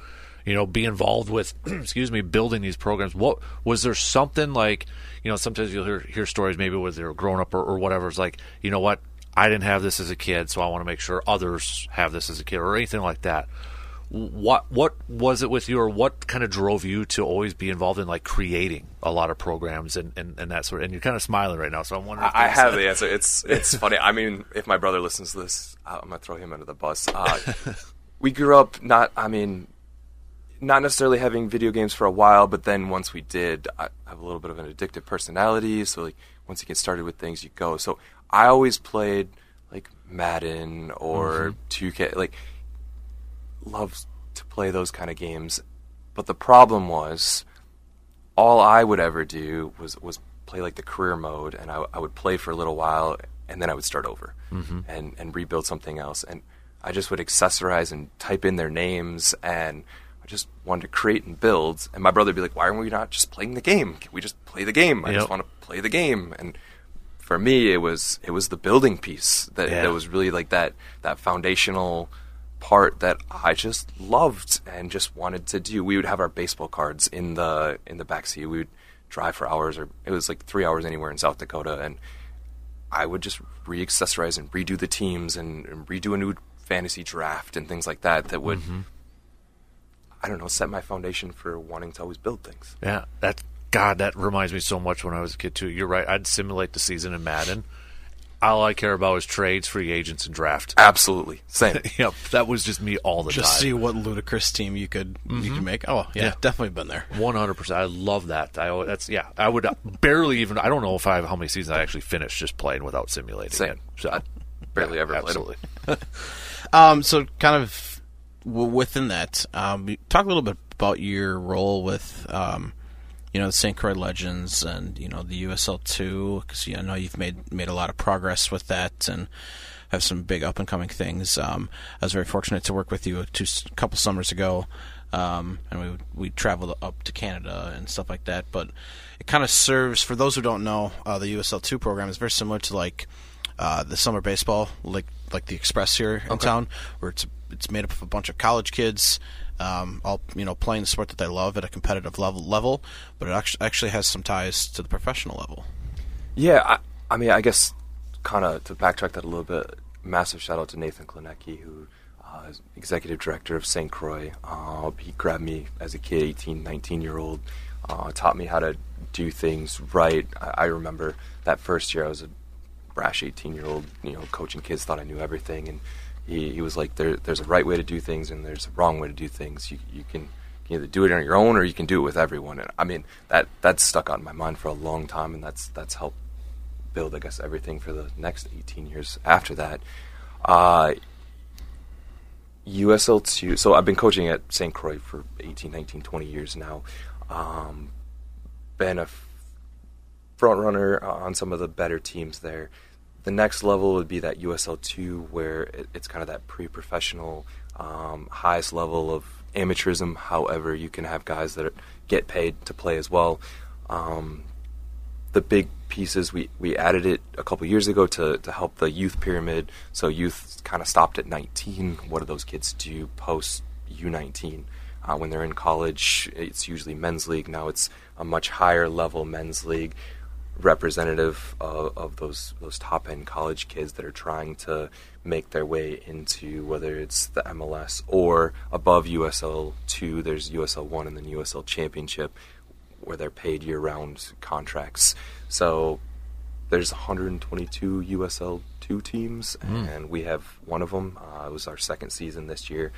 B: you know, be involved with, *clears throat* excuse me, building these programs. What was there something like, you know, sometimes you'll hear hear stories maybe where they're grown up or, or whatever. It's like, you know what, I didn't have this as a kid, so I want to make sure others have this as a kid or anything like that. What what was it with you, or what kind of drove you to always be involved in like creating a lot of programs and, and, and that sort? of And you're kind of smiling right now, so I'm wondering.
H: I, I have the answer. It's it's funny. I mean, if my brother listens to this, I'm gonna throw him under the bus. Uh, *laughs* we grew up not. I mean, not necessarily having video games for a while, but then once we did, I have a little bit of an addictive personality. So like once you get started with things, you go. So I always played like Madden or mm-hmm. 2K. Like loves to play those kind of games. But the problem was, all I would ever do was was play like the career mode, and I, I would play for a little while, and then I would start over mm-hmm. and and rebuild something else. And I just would accessorize and type in their names, and just wanted to create and build. And my brother would be like, "Why are we not just playing the game? Can we just play the game? I
B: Yep.
H: just want to play the game." And for me, it was it was the building piece that
B: Yeah.
H: that was really like that that foundational part that I just loved and just wanted to do. We would have our baseball cards in the in the backseat. We would drive for hours, or it was like three hours anywhere in South Dakota, and I would just re-accessorize and redo the teams and, and redo a new fantasy draft and things like that. That would mm-hmm. I don't know set my foundation for wanting to always build things.
B: Yeah, that God, that reminds me so much when I was a kid too. You're right. I'd simulate the season in Madden. All I care about is trades, free agents, and draft.
H: Absolutely, same. *laughs*
B: yep, that was just me all the
C: Just
B: time.
C: Just see what ludicrous team you could you could make. Oh yeah,
B: Yeah.
C: definitely been there.
B: One hundred percent. I love that. I al- that's yeah. I would barely even. I don't know if I have how many seasons I actually finished just playing without simulating
H: Same.
B: it. So
H: I barely
B: yeah,
H: ever played 'em.
B: absolutely. *laughs*
C: Um, so kind of w- within that, um, talk a little bit about your role with, um, you know, the St. Croix Legends and you know the USL two because I know you've made made a lot of progress with that and have some big up and coming things. Um, I was very fortunate to work with you a two, a couple summers ago, um, and we we traveled up to Canada and stuff like that. But it kind of serves for those who don't know, uh, the USL two program is very similar to like uh, the summer baseball, like like the Express here in town, where it's it's made up of a bunch of college kids, um, all you know, playing the sport that they love at a competitive level. Level, but it actually actually has some ties to the professional level.
H: Yeah, I, I mean, I guess kind of to backtrack that a little bit, massive shout out to Nathan Klinecki, who uh, is executive director of St. Croix. Uh, he grabbed me as a kid, 18, 19 year old, uh, taught me how to do things right. I, I remember that first year I was a brash 18 year old, you know, coaching kids, thought I knew everything. And he, he was like, there, there's a right way to do things and there's a wrong way to do things. You, you can either do it on your own or you can do it with everyone. And I mean, that, that's stuck out in my mind for a long time and that's, that's helped build, I guess, everything for the next 18 years after that. Uh, USL 2, so I've been coaching at St. Croix for 18, 19, 20 years now. Um, been a f- front runner on some of the better teams there. The next level would be that USL 2, where it, it's kind of that pre professional, um, highest level of amateurism. However, you can have guys that are, get paid to play as well. Um, the big pieces we, we added it a couple years ago to, to help the youth pyramid. So youth kind of stopped at 19. What do those kids do post U19? Uh, when they're in college, it's usually men's league. Now it's a much higher level men's league, representative of, of those those top end college kids that are trying to make their way into whether it's the MLS or above USL two. There's USL one and then USL Championship, where they're paid year round contracts. So there's 122 USL two teams, and we have one of them. Uh, it was our second season this year.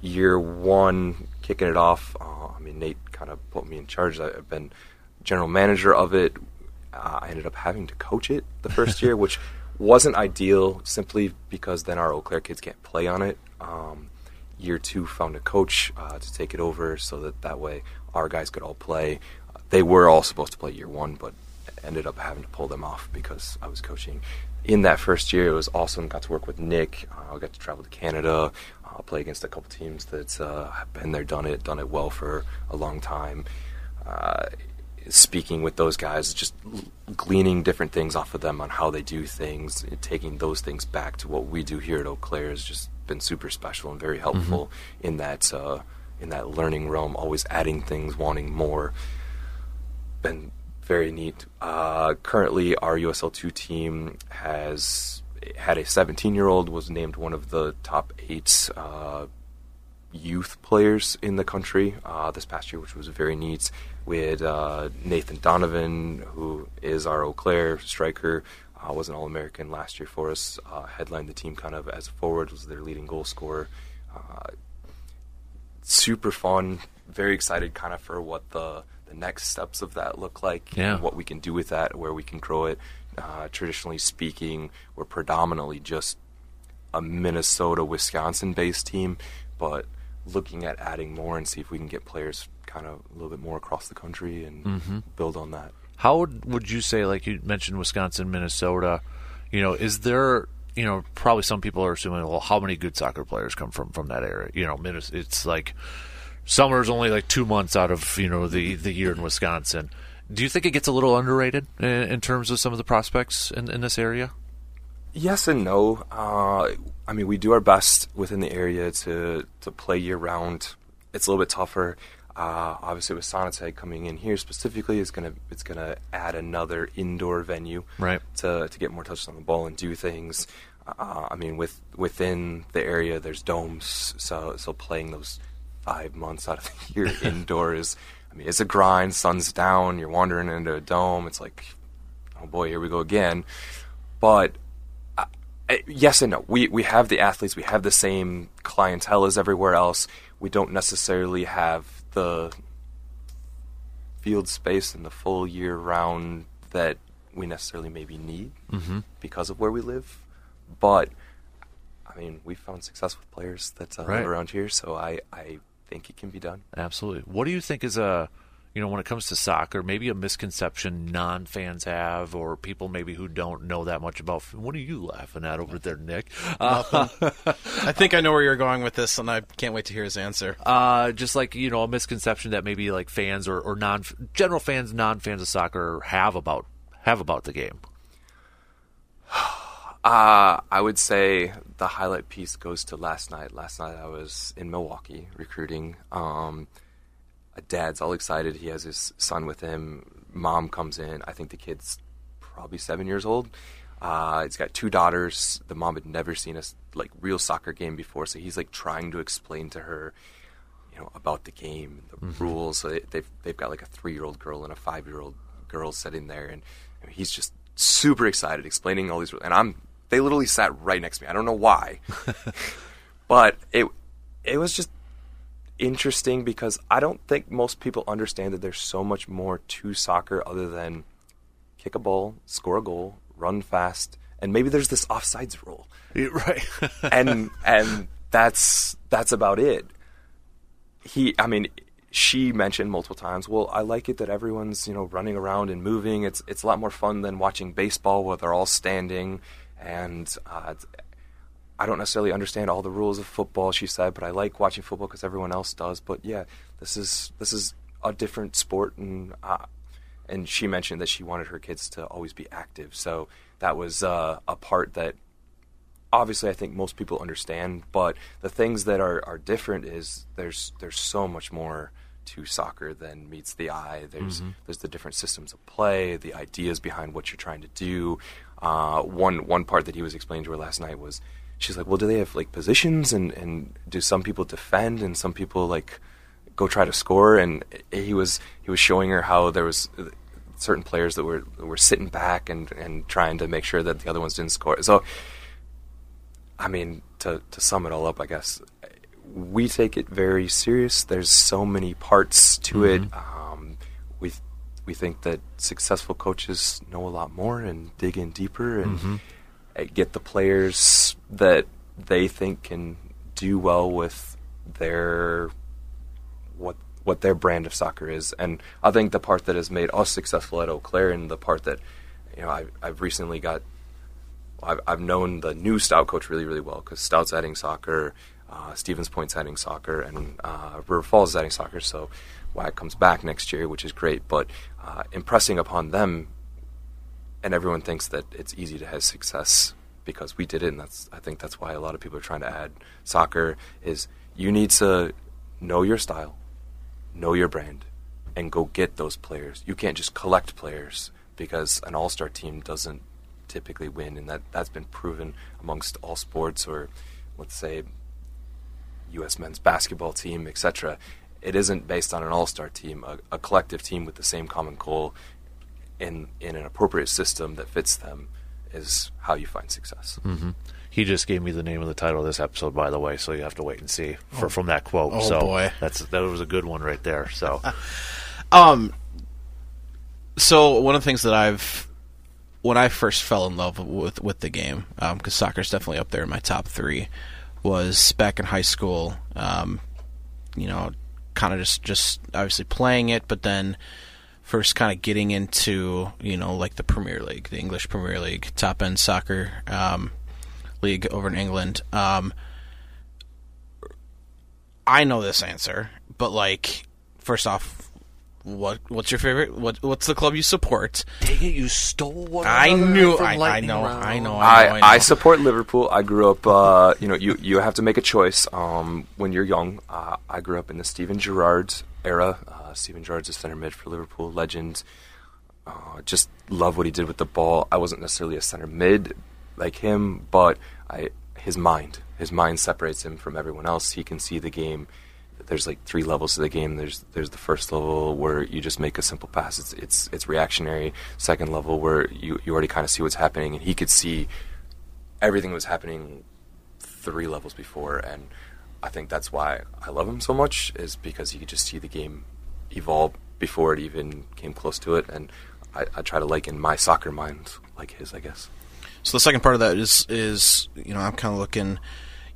H: Year one, kicking it off. Uh, I mean, Nate kind of put me in charge. I've been general manager of it. Uh, I ended up having to coach it the first year, which wasn't ideal simply because then our Eau Claire kids can't play on it. Um, year two, found a coach uh, to take it over so that that way our guys could all play. Uh, they were all supposed to play year one, but ended up having to pull them off because I was coaching. In that first year, it was awesome. Got to work with Nick. Uh, I got to travel to Canada, uh, play against a couple teams that uh, have been there, done it, done it well for a long time. Speaking with those guys, just gleaning different things off of them on how they do things, taking those things back to what we do here at Eau Claire has just been super special and very helpful in that uh, in that learning realm, always adding things, wanting more. Been very neat. Uh, currently, our USL two team has had a 17 year old was named one of the top eight uh, youth players in the country uh, this past year, which was very neat. We had uh, Nathan Donovan, who is our Eau Claire striker, uh, was an All American last year for us. Uh, headlined the team kind of as a forward, was their leading goal scorer. Uh, super fun, very excited kind of for what the the next steps of that look like,
B: Yeah.
H: and what we can do with that, where we can grow it. Uh, traditionally speaking, we're predominantly just a Minnesota, Wisconsin based team, but looking at adding more and see if we can get players kind of a little bit more across the country and
B: Mm-hmm.
H: build on that.
B: How would, would you say, like you mentioned, Wisconsin, Minnesota? You know, is there, you know, probably some people are assuming, well, how many good soccer players come from from that area? You know, it's like summer's only like two months out of you know the the year in Wisconsin. Do you think it gets a little underrated in, in terms of some of the prospects in, in this area?
H: Yes and no. Uh, I mean, we do our best within the area to to play year round. It's a little bit tougher. Uh, obviously, with Sonnentag coming in here specifically, is gonna it's gonna add another indoor venue
B: Right.
H: to to get more touches on the ball and do things. Uh, I mean, with within the area, there's domes, so so playing those five months out of the year *laughs* indoors. I mean, it's a grind. Sun's down. You're wandering into a dome. It's like, oh boy, here we go again. But yes and no. We we have the athletes. We have the same clientele as everywhere else. We don't necessarily have the field space and the full year round that we necessarily maybe need because of where we live. But I mean, we found success with players that uh,
B: Right.
H: live around here, so I I think it can be done.
B: Absolutely. What do you think is a, you know, when it comes to soccer, maybe a misconception non-fans have, or people maybe who don't know that much about? What are you laughing at over there, Nick? Uh, *laughs*
C: I think I know where you're going with this, and I can't wait to hear his answer.
B: uh, just like you know, a misconception that maybe like fans or, or non general fans, non-fans of soccer have about have about the game. *sighs*
H: Uh, I would say the highlight piece goes to last night. Last night I was in Milwaukee recruiting. Um, a dad's all excited. He has his son with him. Mom comes in. I think the kid's probably seven years old. Uh, he's got two daughters. The mom had never seen a like real soccer game before, so he's like trying to explain to her, you know, about the game, the rules. So they, they've they've got like a three year old girl and a five year old girl sitting there, and I mean, he's just super excited, explaining all these. And I'm they literally sat right next to me. I don't know why, *laughs* but it it was just interesting because I don't think most people understand that there's so much more to soccer other than kick a ball, score a goal, run fast, and maybe there's this offsides rule
B: right. *laughs*
H: and and that's that's about it. He, I mean, she mentioned multiple times. Well, I like it that everyone's you know running around and moving. It's it's a lot more fun than watching baseball where they're all standing. And uh, I don't necessarily understand all the rules of football, she said, but I like watching football because everyone else does. But yeah, this is this is a different sport, and uh, and she mentioned that she wanted her kids to always be active. So that was uh, a part that obviously I think most people understand, but the things that are, are different is there's there's so much more to soccer than meets the eye. There's there's the different systems of play, the ideas behind what you're trying to do. Uh, one one part that he was explaining to her last night was she's like, well, do they have like positions and and do some people defend and some people like go try to score? And he was he was showing her how there was certain players that were were sitting back and and trying to make sure that the other ones didn't score. So I mean, to to sum it all up, I guess we take it very serious. There's so many parts to it. Um, we we think that successful coaches know a lot more and dig in deeper and uh, get the players that they think can do well with their what what their brand of soccer is. And I think the part that has made us successful at Eau Claire and the part that you know I, I've recently got I've, I've known the new Stout coach really, really well because Stout's adding soccer, uh, Stevens Point's adding soccer, and uh, River Falls is adding soccer. So WIAC comes back next year, which is great. But uh, impressing upon them, and everyone thinks that it's easy to have success because we did it, and that's I think that's why a lot of people are trying to add soccer. Is you need to know your style, know your brand, and go get those players. You can't just collect players because an all star team doesn't typically win, and that, that's been proven amongst all sports or, let's say, U.S. men's basketball team, etc. It isn't based on an all star team, a, a collective team with the same common goal in, in an appropriate system that fits them is how you find success.
B: Mm-hmm. He just gave me the name of the title of this episode, by the way, so you have to wait and see for, from that quote.
C: Oh,
B: so
C: boy.
B: that's that was a good one right there. So *laughs*
C: Um. So one of the things that I've, when I first fell in love with with the game, because soccer's definitely up there in my top three, was back in high school. Um, you know, kind of just just obviously playing it, but then first kind of getting into you know like the Premier League, the English Premier League, top end soccer um, league over in England. Um, I know this answer, but like first off, what what's your favorite? What what's the club you support?
B: dang it, you stole one.
C: I knew, I, I know, I know, I know,
H: I,
C: I, know.
H: I support Liverpool. I grew up, uh, you know, you, you have to make a choice um, when you're young. Uh, I grew up in the Steven Gerrard era. Uh, Steven Gerrard's a center mid for Liverpool, legend. Uh, just love what he did with the ball. I wasn't necessarily a center mid like him, but I his mind, his mind separates him from everyone else. He can see the game. There's like three levels to the game. There's there's the first level where you just make a simple pass. It's it's it's reactionary. Second level where you you already kind of see what's happening, and he could see everything that was happening three levels before. And I think that's why I love him so much is because he could just see the game evolve before it even came close to it. And I, I try to liken my soccer mind like his, I guess.
C: So the second part of that is is you know I'm kind of looking,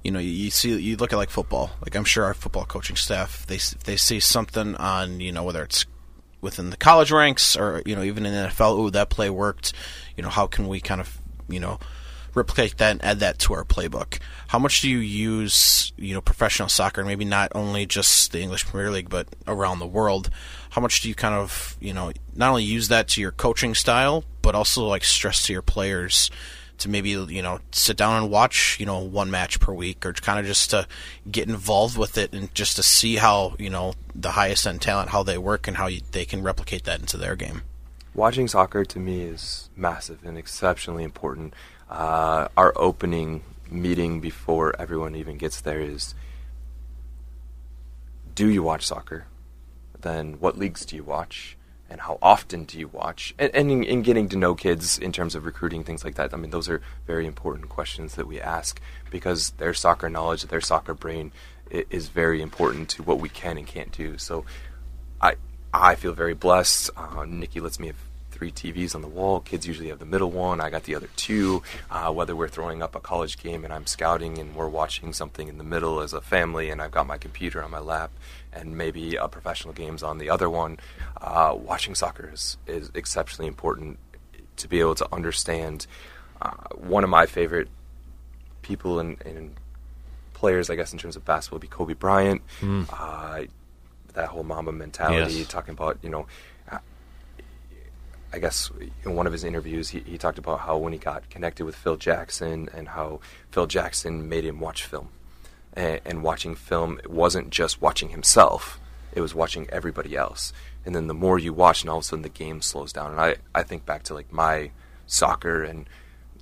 C: you know you, see you look at like football. Like I'm sure our football coaching staff they they see something on you know whether it's within the college ranks or you know even in the NFL. Ooh, that play worked. You know how can we kind of you know replicate that and add that to our playbook? How much do you use you know professional soccer? Maybe not only just the English Premier League, but around the world. How much do you kind of you know not only use that to your coaching style, but also like stress to your players? to maybe you know sit down and watch you know one match per week or kind of just to get involved with it and just to see how you know the highest end talent how they work and how you, they can replicate that into their game
H: Watching soccer to me is massive and exceptionally important. Uh, our opening meeting before everyone even gets there is do you watch soccer? Then what leagues do you watch? And how often do you watch? And, and in, in getting to know kids in terms of recruiting, things like that, I mean, those are very important questions that we ask because their soccer knowledge, their soccer brain is very important to what we can and can't do. So I, I feel very blessed. Uh, Nikki lets me have three TVs on the wall. Kids usually have the middle one. I got the other two. Uh, whether we're throwing up a college game and I'm scouting and we're watching something in the middle as a family, and I've got my computer on my lap, and maybe a professional game's on the other one. Uh, watching soccer is, is exceptionally important to be able to understand. Uh, one of my favorite people and, and players, I guess, in terms of basketball, would be Kobe Bryant. Uh, that whole Mamba mentality,
B: Yes.
H: talking about you know I guess in one of his interviews, he, he talked about how when he got connected with Phil Jackson and how Phil Jackson made him watch film. And, and watching film it wasn't just watching himself, it was watching everybody else. And then the more you watch, and all of a sudden the game slows down. And I, I think back to like my soccer and,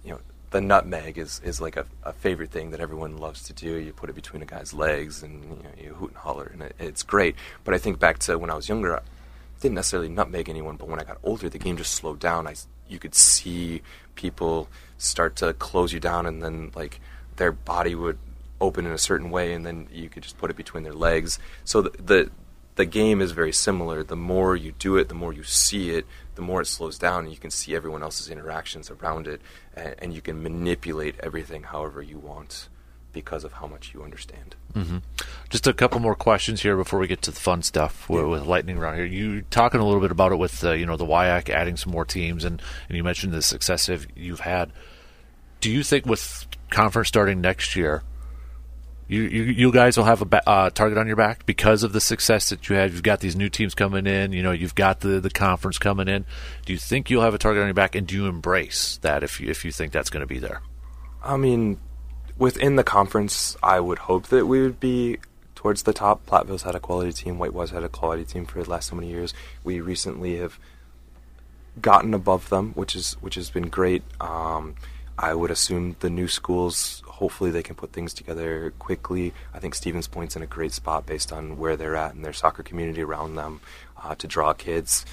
H: you know, the nutmeg is, is like a, a favorite thing that everyone loves to do. You put it between a guy's legs and you, know, you hoot and holler, and it, it's great. But I think back to when I was younger, didn't necessarily nutmeg anyone, but when I got older, the game just slowed down. I, you could see people start to close you down, and then like their body would open in a certain way, and then you could just put it between their legs. So the the, the game is very similar. The more you do it, the more you see it, the more it slows down, and you can see everyone else's interactions around it, and, and you can manipulate everything however you want because of how much you understand.
B: Just a couple more questions here before we get to the fun stuff with, with lightning round here. You talking a little bit about it with uh, you know the WIAC adding some more teams, and, and you mentioned the success you've had. Do you think with conference starting next year, you you, you guys will have a ba- uh, target on your back because of the success that you had? You've got these new teams coming in. You know you've got the the conference coming in. Do you think you'll have a target on your back, and do you embrace that if you if you think that's going to be there?
H: I mean, within the conference, I would hope that we would be towards the top. Platteville's had a quality team. Whitewater's had a quality team for the last so many years. We recently have gotten above them, which is which has been great. Um, I would assume the new schools, hopefully, they can put things together quickly. I think Stevens Point's in a great spot based on where they're at and their soccer community around them uh, to draw kids.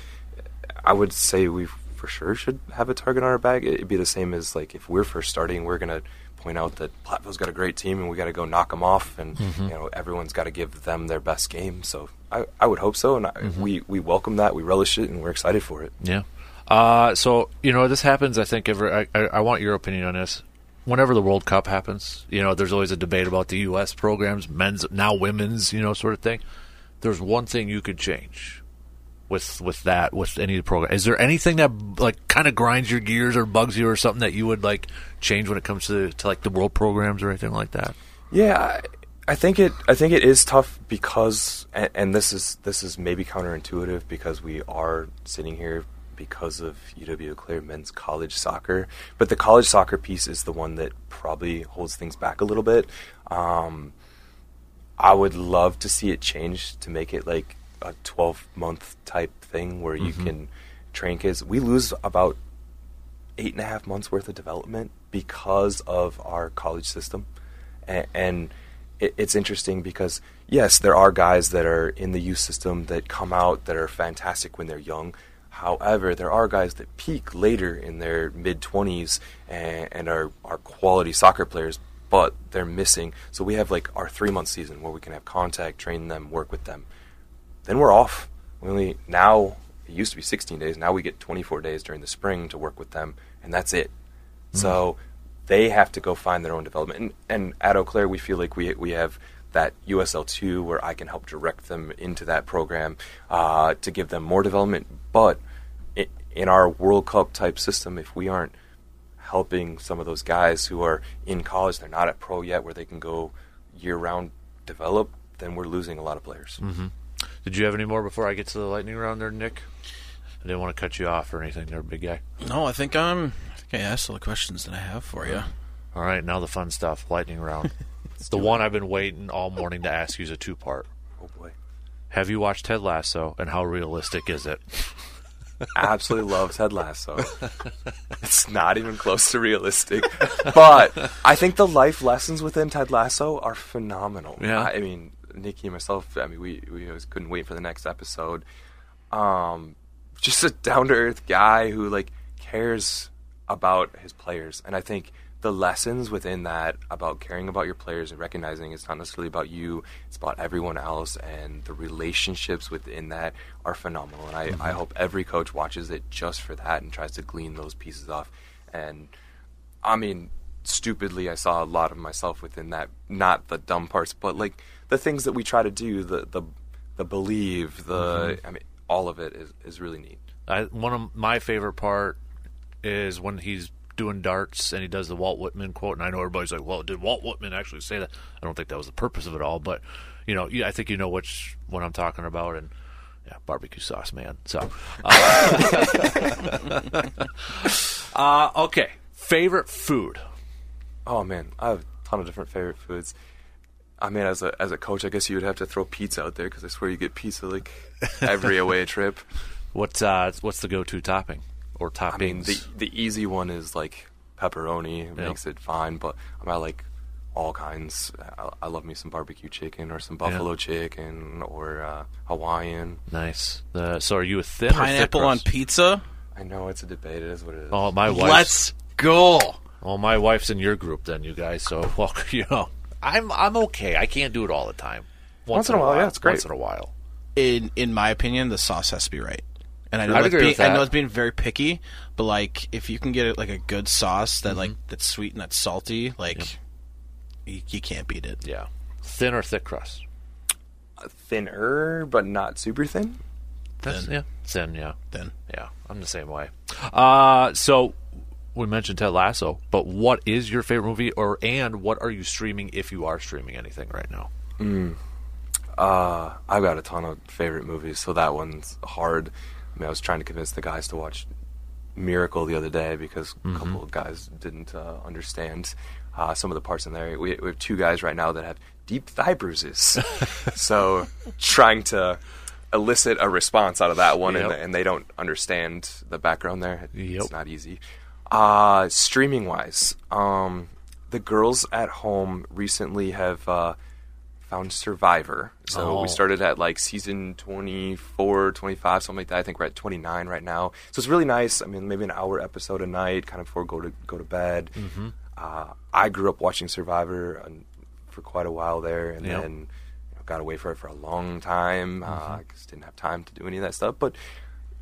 H: I would say we for sure should have a target on our back. It'd be the same as like if we're first starting, we're gonna point out that Platteville's got a great team and we got to go knock them off, and
B: Mm-hmm.
H: you know everyone's got to give them their best game. So I, I would hope so, and I,
B: Mm-hmm.
H: we we welcome that, we relish it, and we're excited for it.
B: Yeah. Uh, so you know this happens. I think every. I, I, I want your opinion on this. Whenever the World Cup happens, you know, there's always a debate about the U.S. programs, men's now women's, you know, sort of thing. There's one thing you could change with with that with any of the program. Is there anything that like kind of grinds your gears or bugs you or something that you would like change when it comes to to like the world programs or anything like that?
H: Yeah, I, I think it. I think it is tough because, and, and this is this is maybe counterintuitive because we are sitting here because of UW Claire men's college soccer, but the college soccer piece is the one that probably holds things back a little bit. Um, I would love to see it change to make it like a 12 month type thing where you mm-hmm. can train kids. We lose about eight and a half months worth of development because of our college system. And, and it, it's interesting because, yes, there are guys that are in the youth system that come out that are fantastic when they're young. However, there are guys that peak later in their mid 20s and, and are, are quality soccer players, but they're missing. So we have like our three month season where we can have contact, train them, work with them. Then we're off. We only now it used to be 16 days. Now we get 24 days during the spring to work with them, and that's it. So they have to go find their own development. And, and at Eau Claire, we feel like we we have that USL two where I can help direct them into that program uh, to give them more development. But in our World Cup type system, if we aren't helping some of those guys who are in college, they're not at pro yet, where they can go year round develop, then we're losing a lot of players.
B: Did you have any more before I get to the lightning round there, Nick? I didn't want to cut you off or anything there, big guy.
C: No, I think I'm. I think I asked all the questions that I have for you.
B: All right, now the fun stuff, lightning round. *laughs* the one I've been waiting all morning to ask you is a two part.
H: Oh boy.
B: Have you watched Ted Lasso, and how realistic is it? *laughs*
H: absolutely love Ted Lasso. *laughs* it's not even close to realistic, but I think the life lessons within Ted Lasso are phenomenal.
B: Yeah.
H: I, I mean, Nikki and myself. I mean, we we always couldn't wait for the next episode. Um, just a down to earth guy who like cares about his players, and I think the lessons within that about caring about your players and recognizing it's not necessarily about you, it's about everyone else, and the relationships within that are phenomenal. And I, I hope every coach watches it just for that and tries to glean those pieces off. And I mean, stupidly, I saw a lot of myself within that. Not the dumb parts, but like the things that we try to do, the the the believe, the I mean, all of it is is really neat.
B: I, one of my favorite part is when he's doing darts and he does the Walt Whitman quote, and I know everybody's like, "Well, did Walt Whitman actually say that?" I don't think that was the purpose of it all, but you know, I think you know which what I'm talking about, and yeah, barbecue sauce, man. So, uh, *laughs* *laughs* uh, okay, favorite food.
H: Oh man, I have a ton of different favorite foods. I mean, as a as a coach, I guess you would have to throw pizza out there because I swear you get pizza like *laughs* every away trip.
B: What's uh, what's the go-to topping or toppings?
H: I mean, the the easy one is like pepperoni, It
B: Yeah.
H: makes it fine. But I'm at like all kinds. I, I love me some barbecue chicken or some buffalo chicken or uh, Hawaiian.
B: nice. The, so, are you a thin or thick
C: Pineapple on pizza.
H: I know it's a debate. It is what it is.
B: Oh, my wife.
C: Let's go.
B: Well, my wife's in your group then, you guys. So, *laughs* well, you know, I'm I'm okay. I can't do it all the time.
H: Once in a while, yeah, it's great.
B: Once in a while.
C: In in my opinion, the sauce has to be right. And I know
B: I'd
C: that's
B: agree
C: being,
B: with
C: I know it's being very picky, but like if you can get it like a good sauce that
B: Mm-hmm.
C: like that's sweet and that's salty, like you, you can't beat it.
B: Yeah. Thin or thick crust?
H: Thinner, but not super thin.
B: That's,
C: Thin.
B: Yeah. Thin, yeah.
C: Then
B: Yeah. I'm the same way. Uh, so we mentioned Ted Lasso, but what is your favorite movie or and what are you streaming if you are streaming anything right now?
H: Uh, I've got a ton of favorite movies, so that one's hard. I mean, I was trying to convince the guys to watch miracle the other day because a couple of guys didn't uh, understand uh, some of the parts in there. We, we have two guys right now that have deep thigh bruises, *laughs* so trying to elicit a response out of that one,
B: Yep.
H: and, and they don't understand the background there.
B: Yep.
H: It's not easy. Uh, streaming wise, um, the girls at home recently have uh, found Survivor. So
B: Oh.
H: we started at like season 24, 25, something like that. I think we're at 29 right now. So it's really nice. I mean, maybe an hour episode a night, kind of before go to go to bed.
B: Mm-hmm.
H: Uh, I grew up watching Survivor um, for quite a while there, and
B: Yep.
H: then you know, got away from it for a long time.
B: Mm-hmm.
H: Uh, just didn't have time to do any of that stuff, but.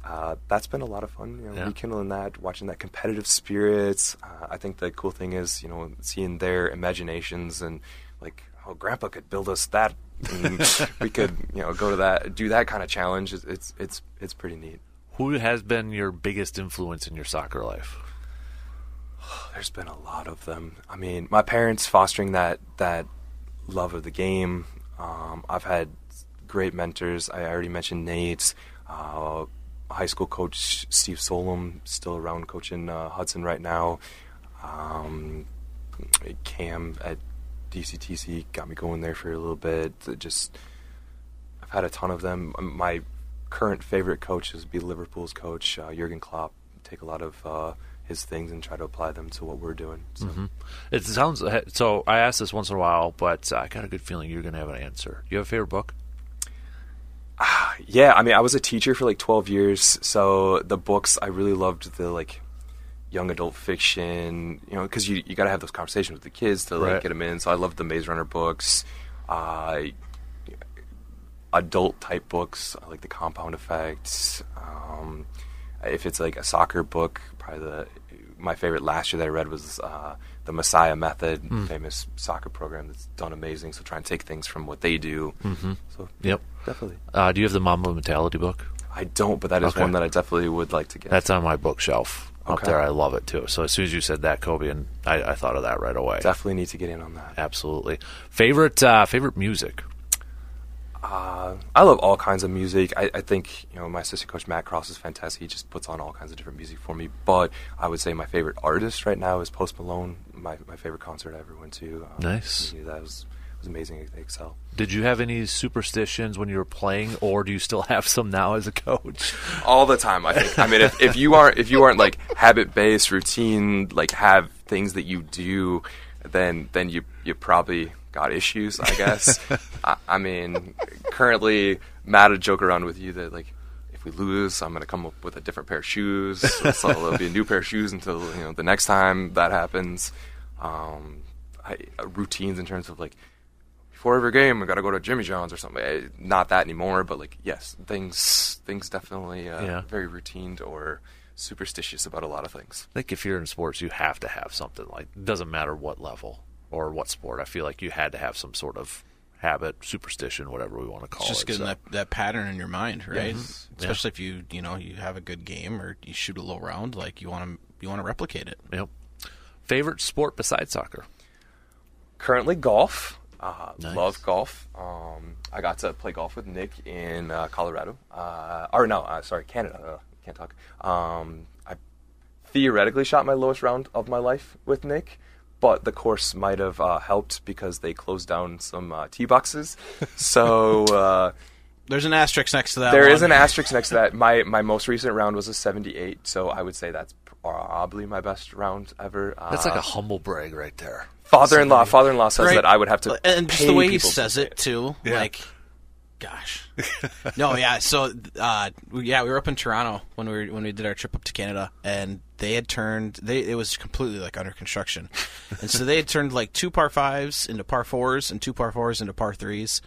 H: Uh, that's been a lot of fun, you know,
B: Yeah.
H: rekindling that, watching that competitive spirits. Uh, I think the cool thing is, you know, seeing their imaginations and like, oh, Grandpa could build us that, and *laughs* we could, you know, go to that, do that kind of challenge. It's it's it's, it's pretty neat.
B: Who has been your biggest influence in your soccer life? *sighs*
H: There's been a lot of them. I mean, my parents fostering that that love of the game. Um, I've had great mentors. I already mentioned Nate's. Uh, high school coach Steve Solom still around coaching uh, Hudson right now. Um, Cam at DCTC got me going there for a little bit. Just I've had a ton of them. My current favorite coach is be Liverpool's coach uh, Jurgen Klopp. Take a lot of uh, his things and try to apply them to what we're doing. So.
B: It sounds so. I ask this once in a while, but I got a good feeling you're going to have an answer. Do You have a favorite book?
H: Yeah, I mean, I was a teacher for like 12 years, so the books I really loved the like young adult fiction, you know, because you you got to have those conversations with the kids to like
B: Right.
H: get them in. So I loved the Maze Runner books, uh, adult type books I like the Compound Effect. Um, if it's like a soccer book, probably the my favorite last year that I read was uh, the Messiah Method, famous soccer program that's done amazing. So try and take things from what they do. Mm-hmm. So
B: Yep.
H: definitely.
B: Uh, do you have the Mamba Mentality book?
H: I don't, but that is
B: Okay.
H: one that I definitely would like to get.
B: That's on my bookshelf up there. I love it too. So as soon as you said that, Kobe, and I, I thought of that right away.
H: definitely need to get in on that.
B: Absolutely. Favorite uh, favorite music?
H: Uh, I love all kinds of music. I, I think you know my assistant coach Matt Cross is fantastic. He just puts on all kinds of different music for me. But I would say my favorite artist right now is Post Malone. My my favorite concert I ever went to. Um,
B: Nice.
H: That was was amazing at Xcel.
B: Did you have any superstitions when you were playing, or do you still have some now as a coach?
H: all the time. I think. I mean, if, if you aren't if you aren't like habit based, routine, like have things that you do, then then you you probably got issues. I guess. *laughs* I, I mean, currently, Matt would joke around with you that like. If we lose, I'm going to come up with a different pair of shoes. *laughs* So there'll be a new pair of shoes until you know the next time that happens. Um, I, uh, routines in terms of like before every game, I got to go to Jimmy John's or something. Eh, Not that anymore, but like yes, things things definitely uh,
B: Yeah.
H: very routine or superstitious about a lot of things.
B: I think if you're in sports, you have to have something like. It doesn't matter what level or what sport. I feel like you had to have some sort of habit, superstition, whatever we want to call
C: It's just
B: it.
C: getting
B: so.
C: that, that pattern in your mind, right?
B: Mhm.
C: Especially if you you know you have a good game or you shoot a low round, like you want to you want to replicate it.
B: Yep. Favorite sport besides soccer?
H: Currently, golf. Uh,
B: Nice.
H: Love golf. Um, I got to play golf with Nick in uh, Colorado. Uh, or no, uh, sorry, Canada. Uh, can't talk. Um, I theoretically shot my lowest round of my life with Nick, but the course might have uh, helped because they closed down some uh, tee boxes. So. *laughs* Uh,
C: There's an asterisk next to that.
H: There is
C: one.
H: an asterisk next to that. My my most recent round was a 78, so I would say that's probably my best round ever. Uh,
B: That's like a humble brag right there.
H: father-in-law. Father-in-law says
C: Right.
H: that I would have to,
C: and just the way he
H: people to
C: says it too,
B: Yeah.
C: like, gosh, no, yeah. So, uh, yeah, we were up in Toronto when we were, when we did our trip up to Canada, and they had turned they it was completely like under construction, and so they had turned like two par fives into par fours and two par fours into par threes.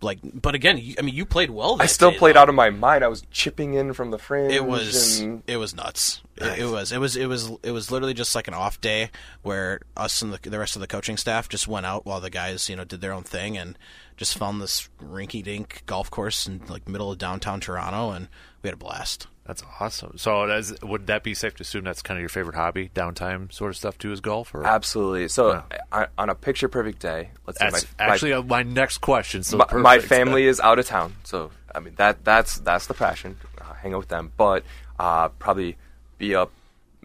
C: Like, but again, you, I mean, you played well.
H: I still
C: day,
H: played
C: though.
H: out of my mind. I was chipping in from the fringe.
C: It was
H: and-
C: it was nuts. It, it was it was it was it was literally just like an off day where us and the, the rest of the coaching staff just went out while the guys you know did their own thing and just found this rinky dink golf course in like middle of downtown Toronto and we had a blast.
B: That's awesome. So, would that be safe to assume that's kind of your favorite hobby, downtime sort of stuff too, is golf? Or
H: absolutely. So
B: Yeah.
H: I, on a picture perfect day, let's
B: that's
H: my, my-
B: actually uh, my next question. So,
H: my, my family is out of town, so I mean that that's that's the passion. Uh, hang out with them, but uh, probably be up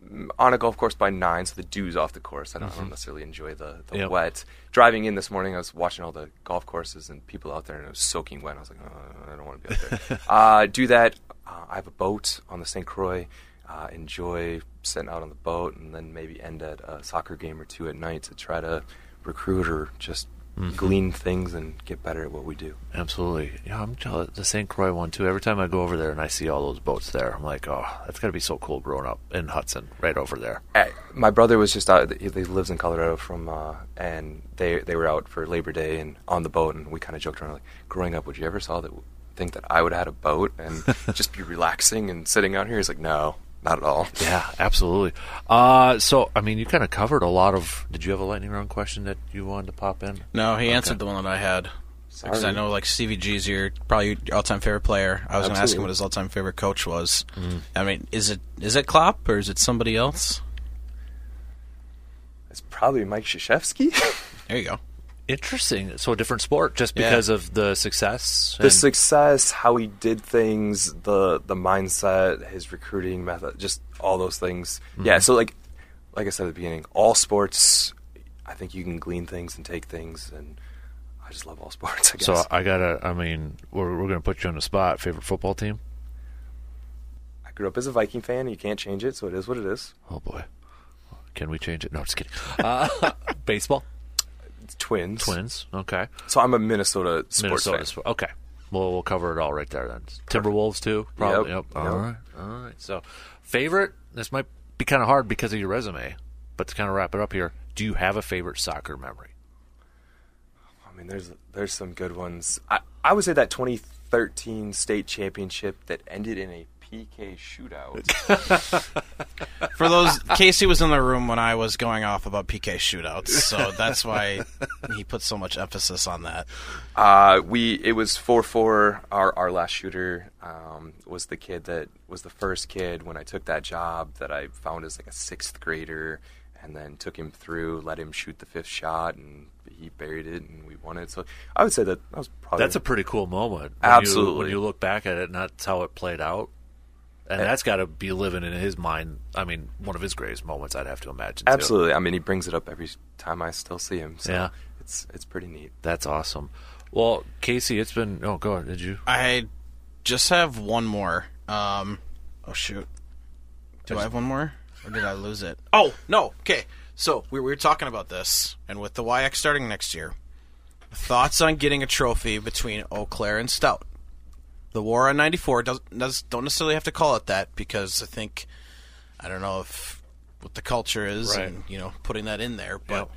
H: mm, on a golf course by nine, so the dew's off the course. I don't, I don't necessarily enjoy the, the
B: Yep.
H: wet. Driving in this morning, I was watching all the golf courses and people out there, and it was soaking wet. I was like, oh, I don't want to be out there. *laughs* uh, do that. Uh, I have a boat on the St. Croix. Uh, enjoy sitting out on the boat, and then maybe end at a soccer game or two at night to try to recruit or just glean things and get better at what we do.
B: Absolutely. Yeah, I'm jealous. The St. Croix one too. Every time I go over there and I see all those boats there, I'm like, oh, that's gotta be so cool growing up in Hudson, right over there.
H: Uh, my brother was just out. He he lives in Colorado from, uh, and they they were out for Labor Day and on the boat, and we kind of joked around like, growing up, would you ever saw that think that I would have had a boat and *laughs* just be relaxing and sitting out here? He's like, no, not at all.
B: Yeah, absolutely. Uh, so, I mean, you kind of covered a lot of. Did you have a lightning round question that you wanted to pop in?
C: No, he answered the one that I had. Because I know, like Stevie G's your probably your all-time favorite player. I was going to ask him what his all-time favorite coach was.
B: Mm-hmm.
C: I mean, is it is it Klopp or is it somebody else?
H: It's probably Mike Krzyzewski. *laughs*
C: There you go.
B: Interesting. So, a different sport just
C: Yeah.
B: because of the success.
H: the success, how he did things, the the mindset, his recruiting method, just all those things.
B: Mm-hmm.
H: Yeah. So like, like I said at the beginning, all sports. I think you can glean things and take things, and I just love all *laughs* sports. I guess.
B: so, I gotta. I mean, we're we're gonna put you on the spot. Favorite football team?
H: I grew up as a Viking fan. You can't change it, so it is what it is.
B: Oh boy, can we change it? No, just kidding. *laughs* Uh, baseball,
H: twins.
B: Twins. Okay,
H: So I'm a Minnesota sports
B: Minnesota.
H: fan.
B: Okay, well, we'll cover it all right there then. Timberwolves too. Probably.
H: Yep.
B: Yep. All
H: Yep.
B: right. All right. So, favorite. This might be kind of hard because of your resume, but to kind of wrap it up here, do you have a favorite soccer memory?
H: I mean, there's there's some good ones. I I would say that 2013 state championship that ended in a PK shootout. *laughs*
C: For those, Casey was in the room when I was going off about PK shootouts, so that's why he put so much emphasis on that.
H: Uh, we it was four four. Our our last shooter um, was the kid that was the first kid when I took that job that I found as like a sixth grader, and then took him through, let him shoot the fifth shot, and he buried it, and we won it. So I would say that that was probably
B: That's a pretty cool moment. when
H: Absolutely.
B: You, when you look back at it, and that's how it played out. And that's got to be living in his mind. I mean, one of his greatest moments, I'd have to imagine. too.
H: absolutely. I mean, he brings it up every time I still see him. So
B: Yeah.
H: it's it's pretty neat.
B: That's awesome. Well, Casey, it's been. Oh, go ahead. Did you?
C: I just have one more. Um, oh shoot, do I have one more, or did I lose it? Oh no. Okay, so we were talking about this, and with the WIAC starting next year, thoughts on getting a trophy between Eau Claire and Stout. The war on '94 doesn't does, don't necessarily have to call it that because I think I don't know if what the culture is
B: Right.
C: and you know putting that in there, but
B: Yep.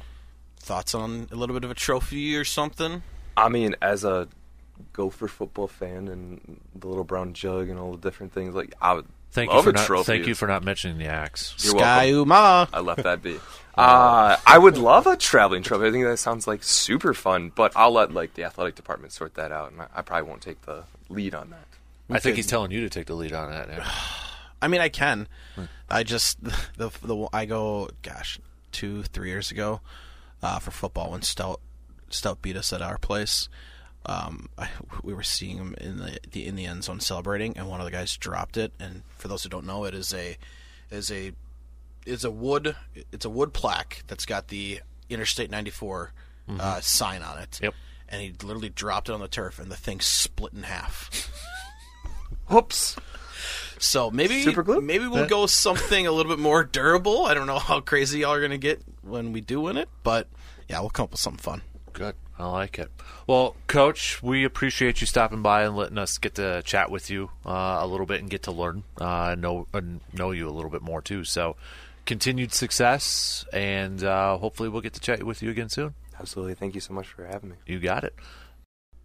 C: thoughts on a little bit of a trophy or something.
H: I mean, as a Gopher football fan and the little brown jug and all the different things, like I would
B: Thank you
H: love
B: for
H: a
B: not.
H: trophy.
B: Thank you for not mentioning the axe.
H: You're
C: Sky
H: welcome.
C: Uma.
H: I left that be. *laughs* Uh, I would love a traveling trophy. I think that sounds like super fun, but I'll let like the athletic department sort that out, and I, I probably won't take the lead on that.
B: I think he's telling you to take the lead on that. yeah. *sighs*
C: I mean, I can. I just *laughs* the the I go, gosh, two three years ago, uh, for football when Stout Stout beat us at our place. Um, I, *laughs* we were seeing him in the, the in the end zone celebrating, and one of the guys dropped it. And for those who don't know, it is a is a is a wood it's a wood plaque that's got the Interstate 94 uh, sign on it.
B: Yep.
C: And he literally dropped it on the turf, and the thing split in half.
H: Whoops.
C: So maybe
H: Super glue?
C: maybe we'll go something a little bit more durable. I don't know how crazy y'all are gonna get when we do win it, but yeah, we'll come up with something fun.
B: Good. I like it. Well, Coach, we appreciate you stopping by and letting us get to chat with you uh, a little bit and get to learn, uh, know and know you a little bit more too. So, continued success, and uh, hopefully we'll get to chat with you again soon.
H: Absolutely. Thank you so much for having me.
B: You got it.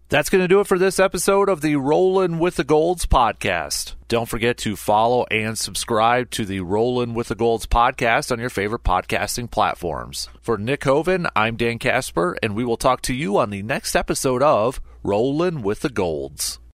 B: That's going to do it for this episode of the Rollin' with the Golds podcast. Don't forget to follow and subscribe to the Rollin' with the Golds podcast on your favorite podcasting platforms. For Nick Hoven, I'm Dan Casper, and we will talk to you on the next episode of Rollin' with the Golds.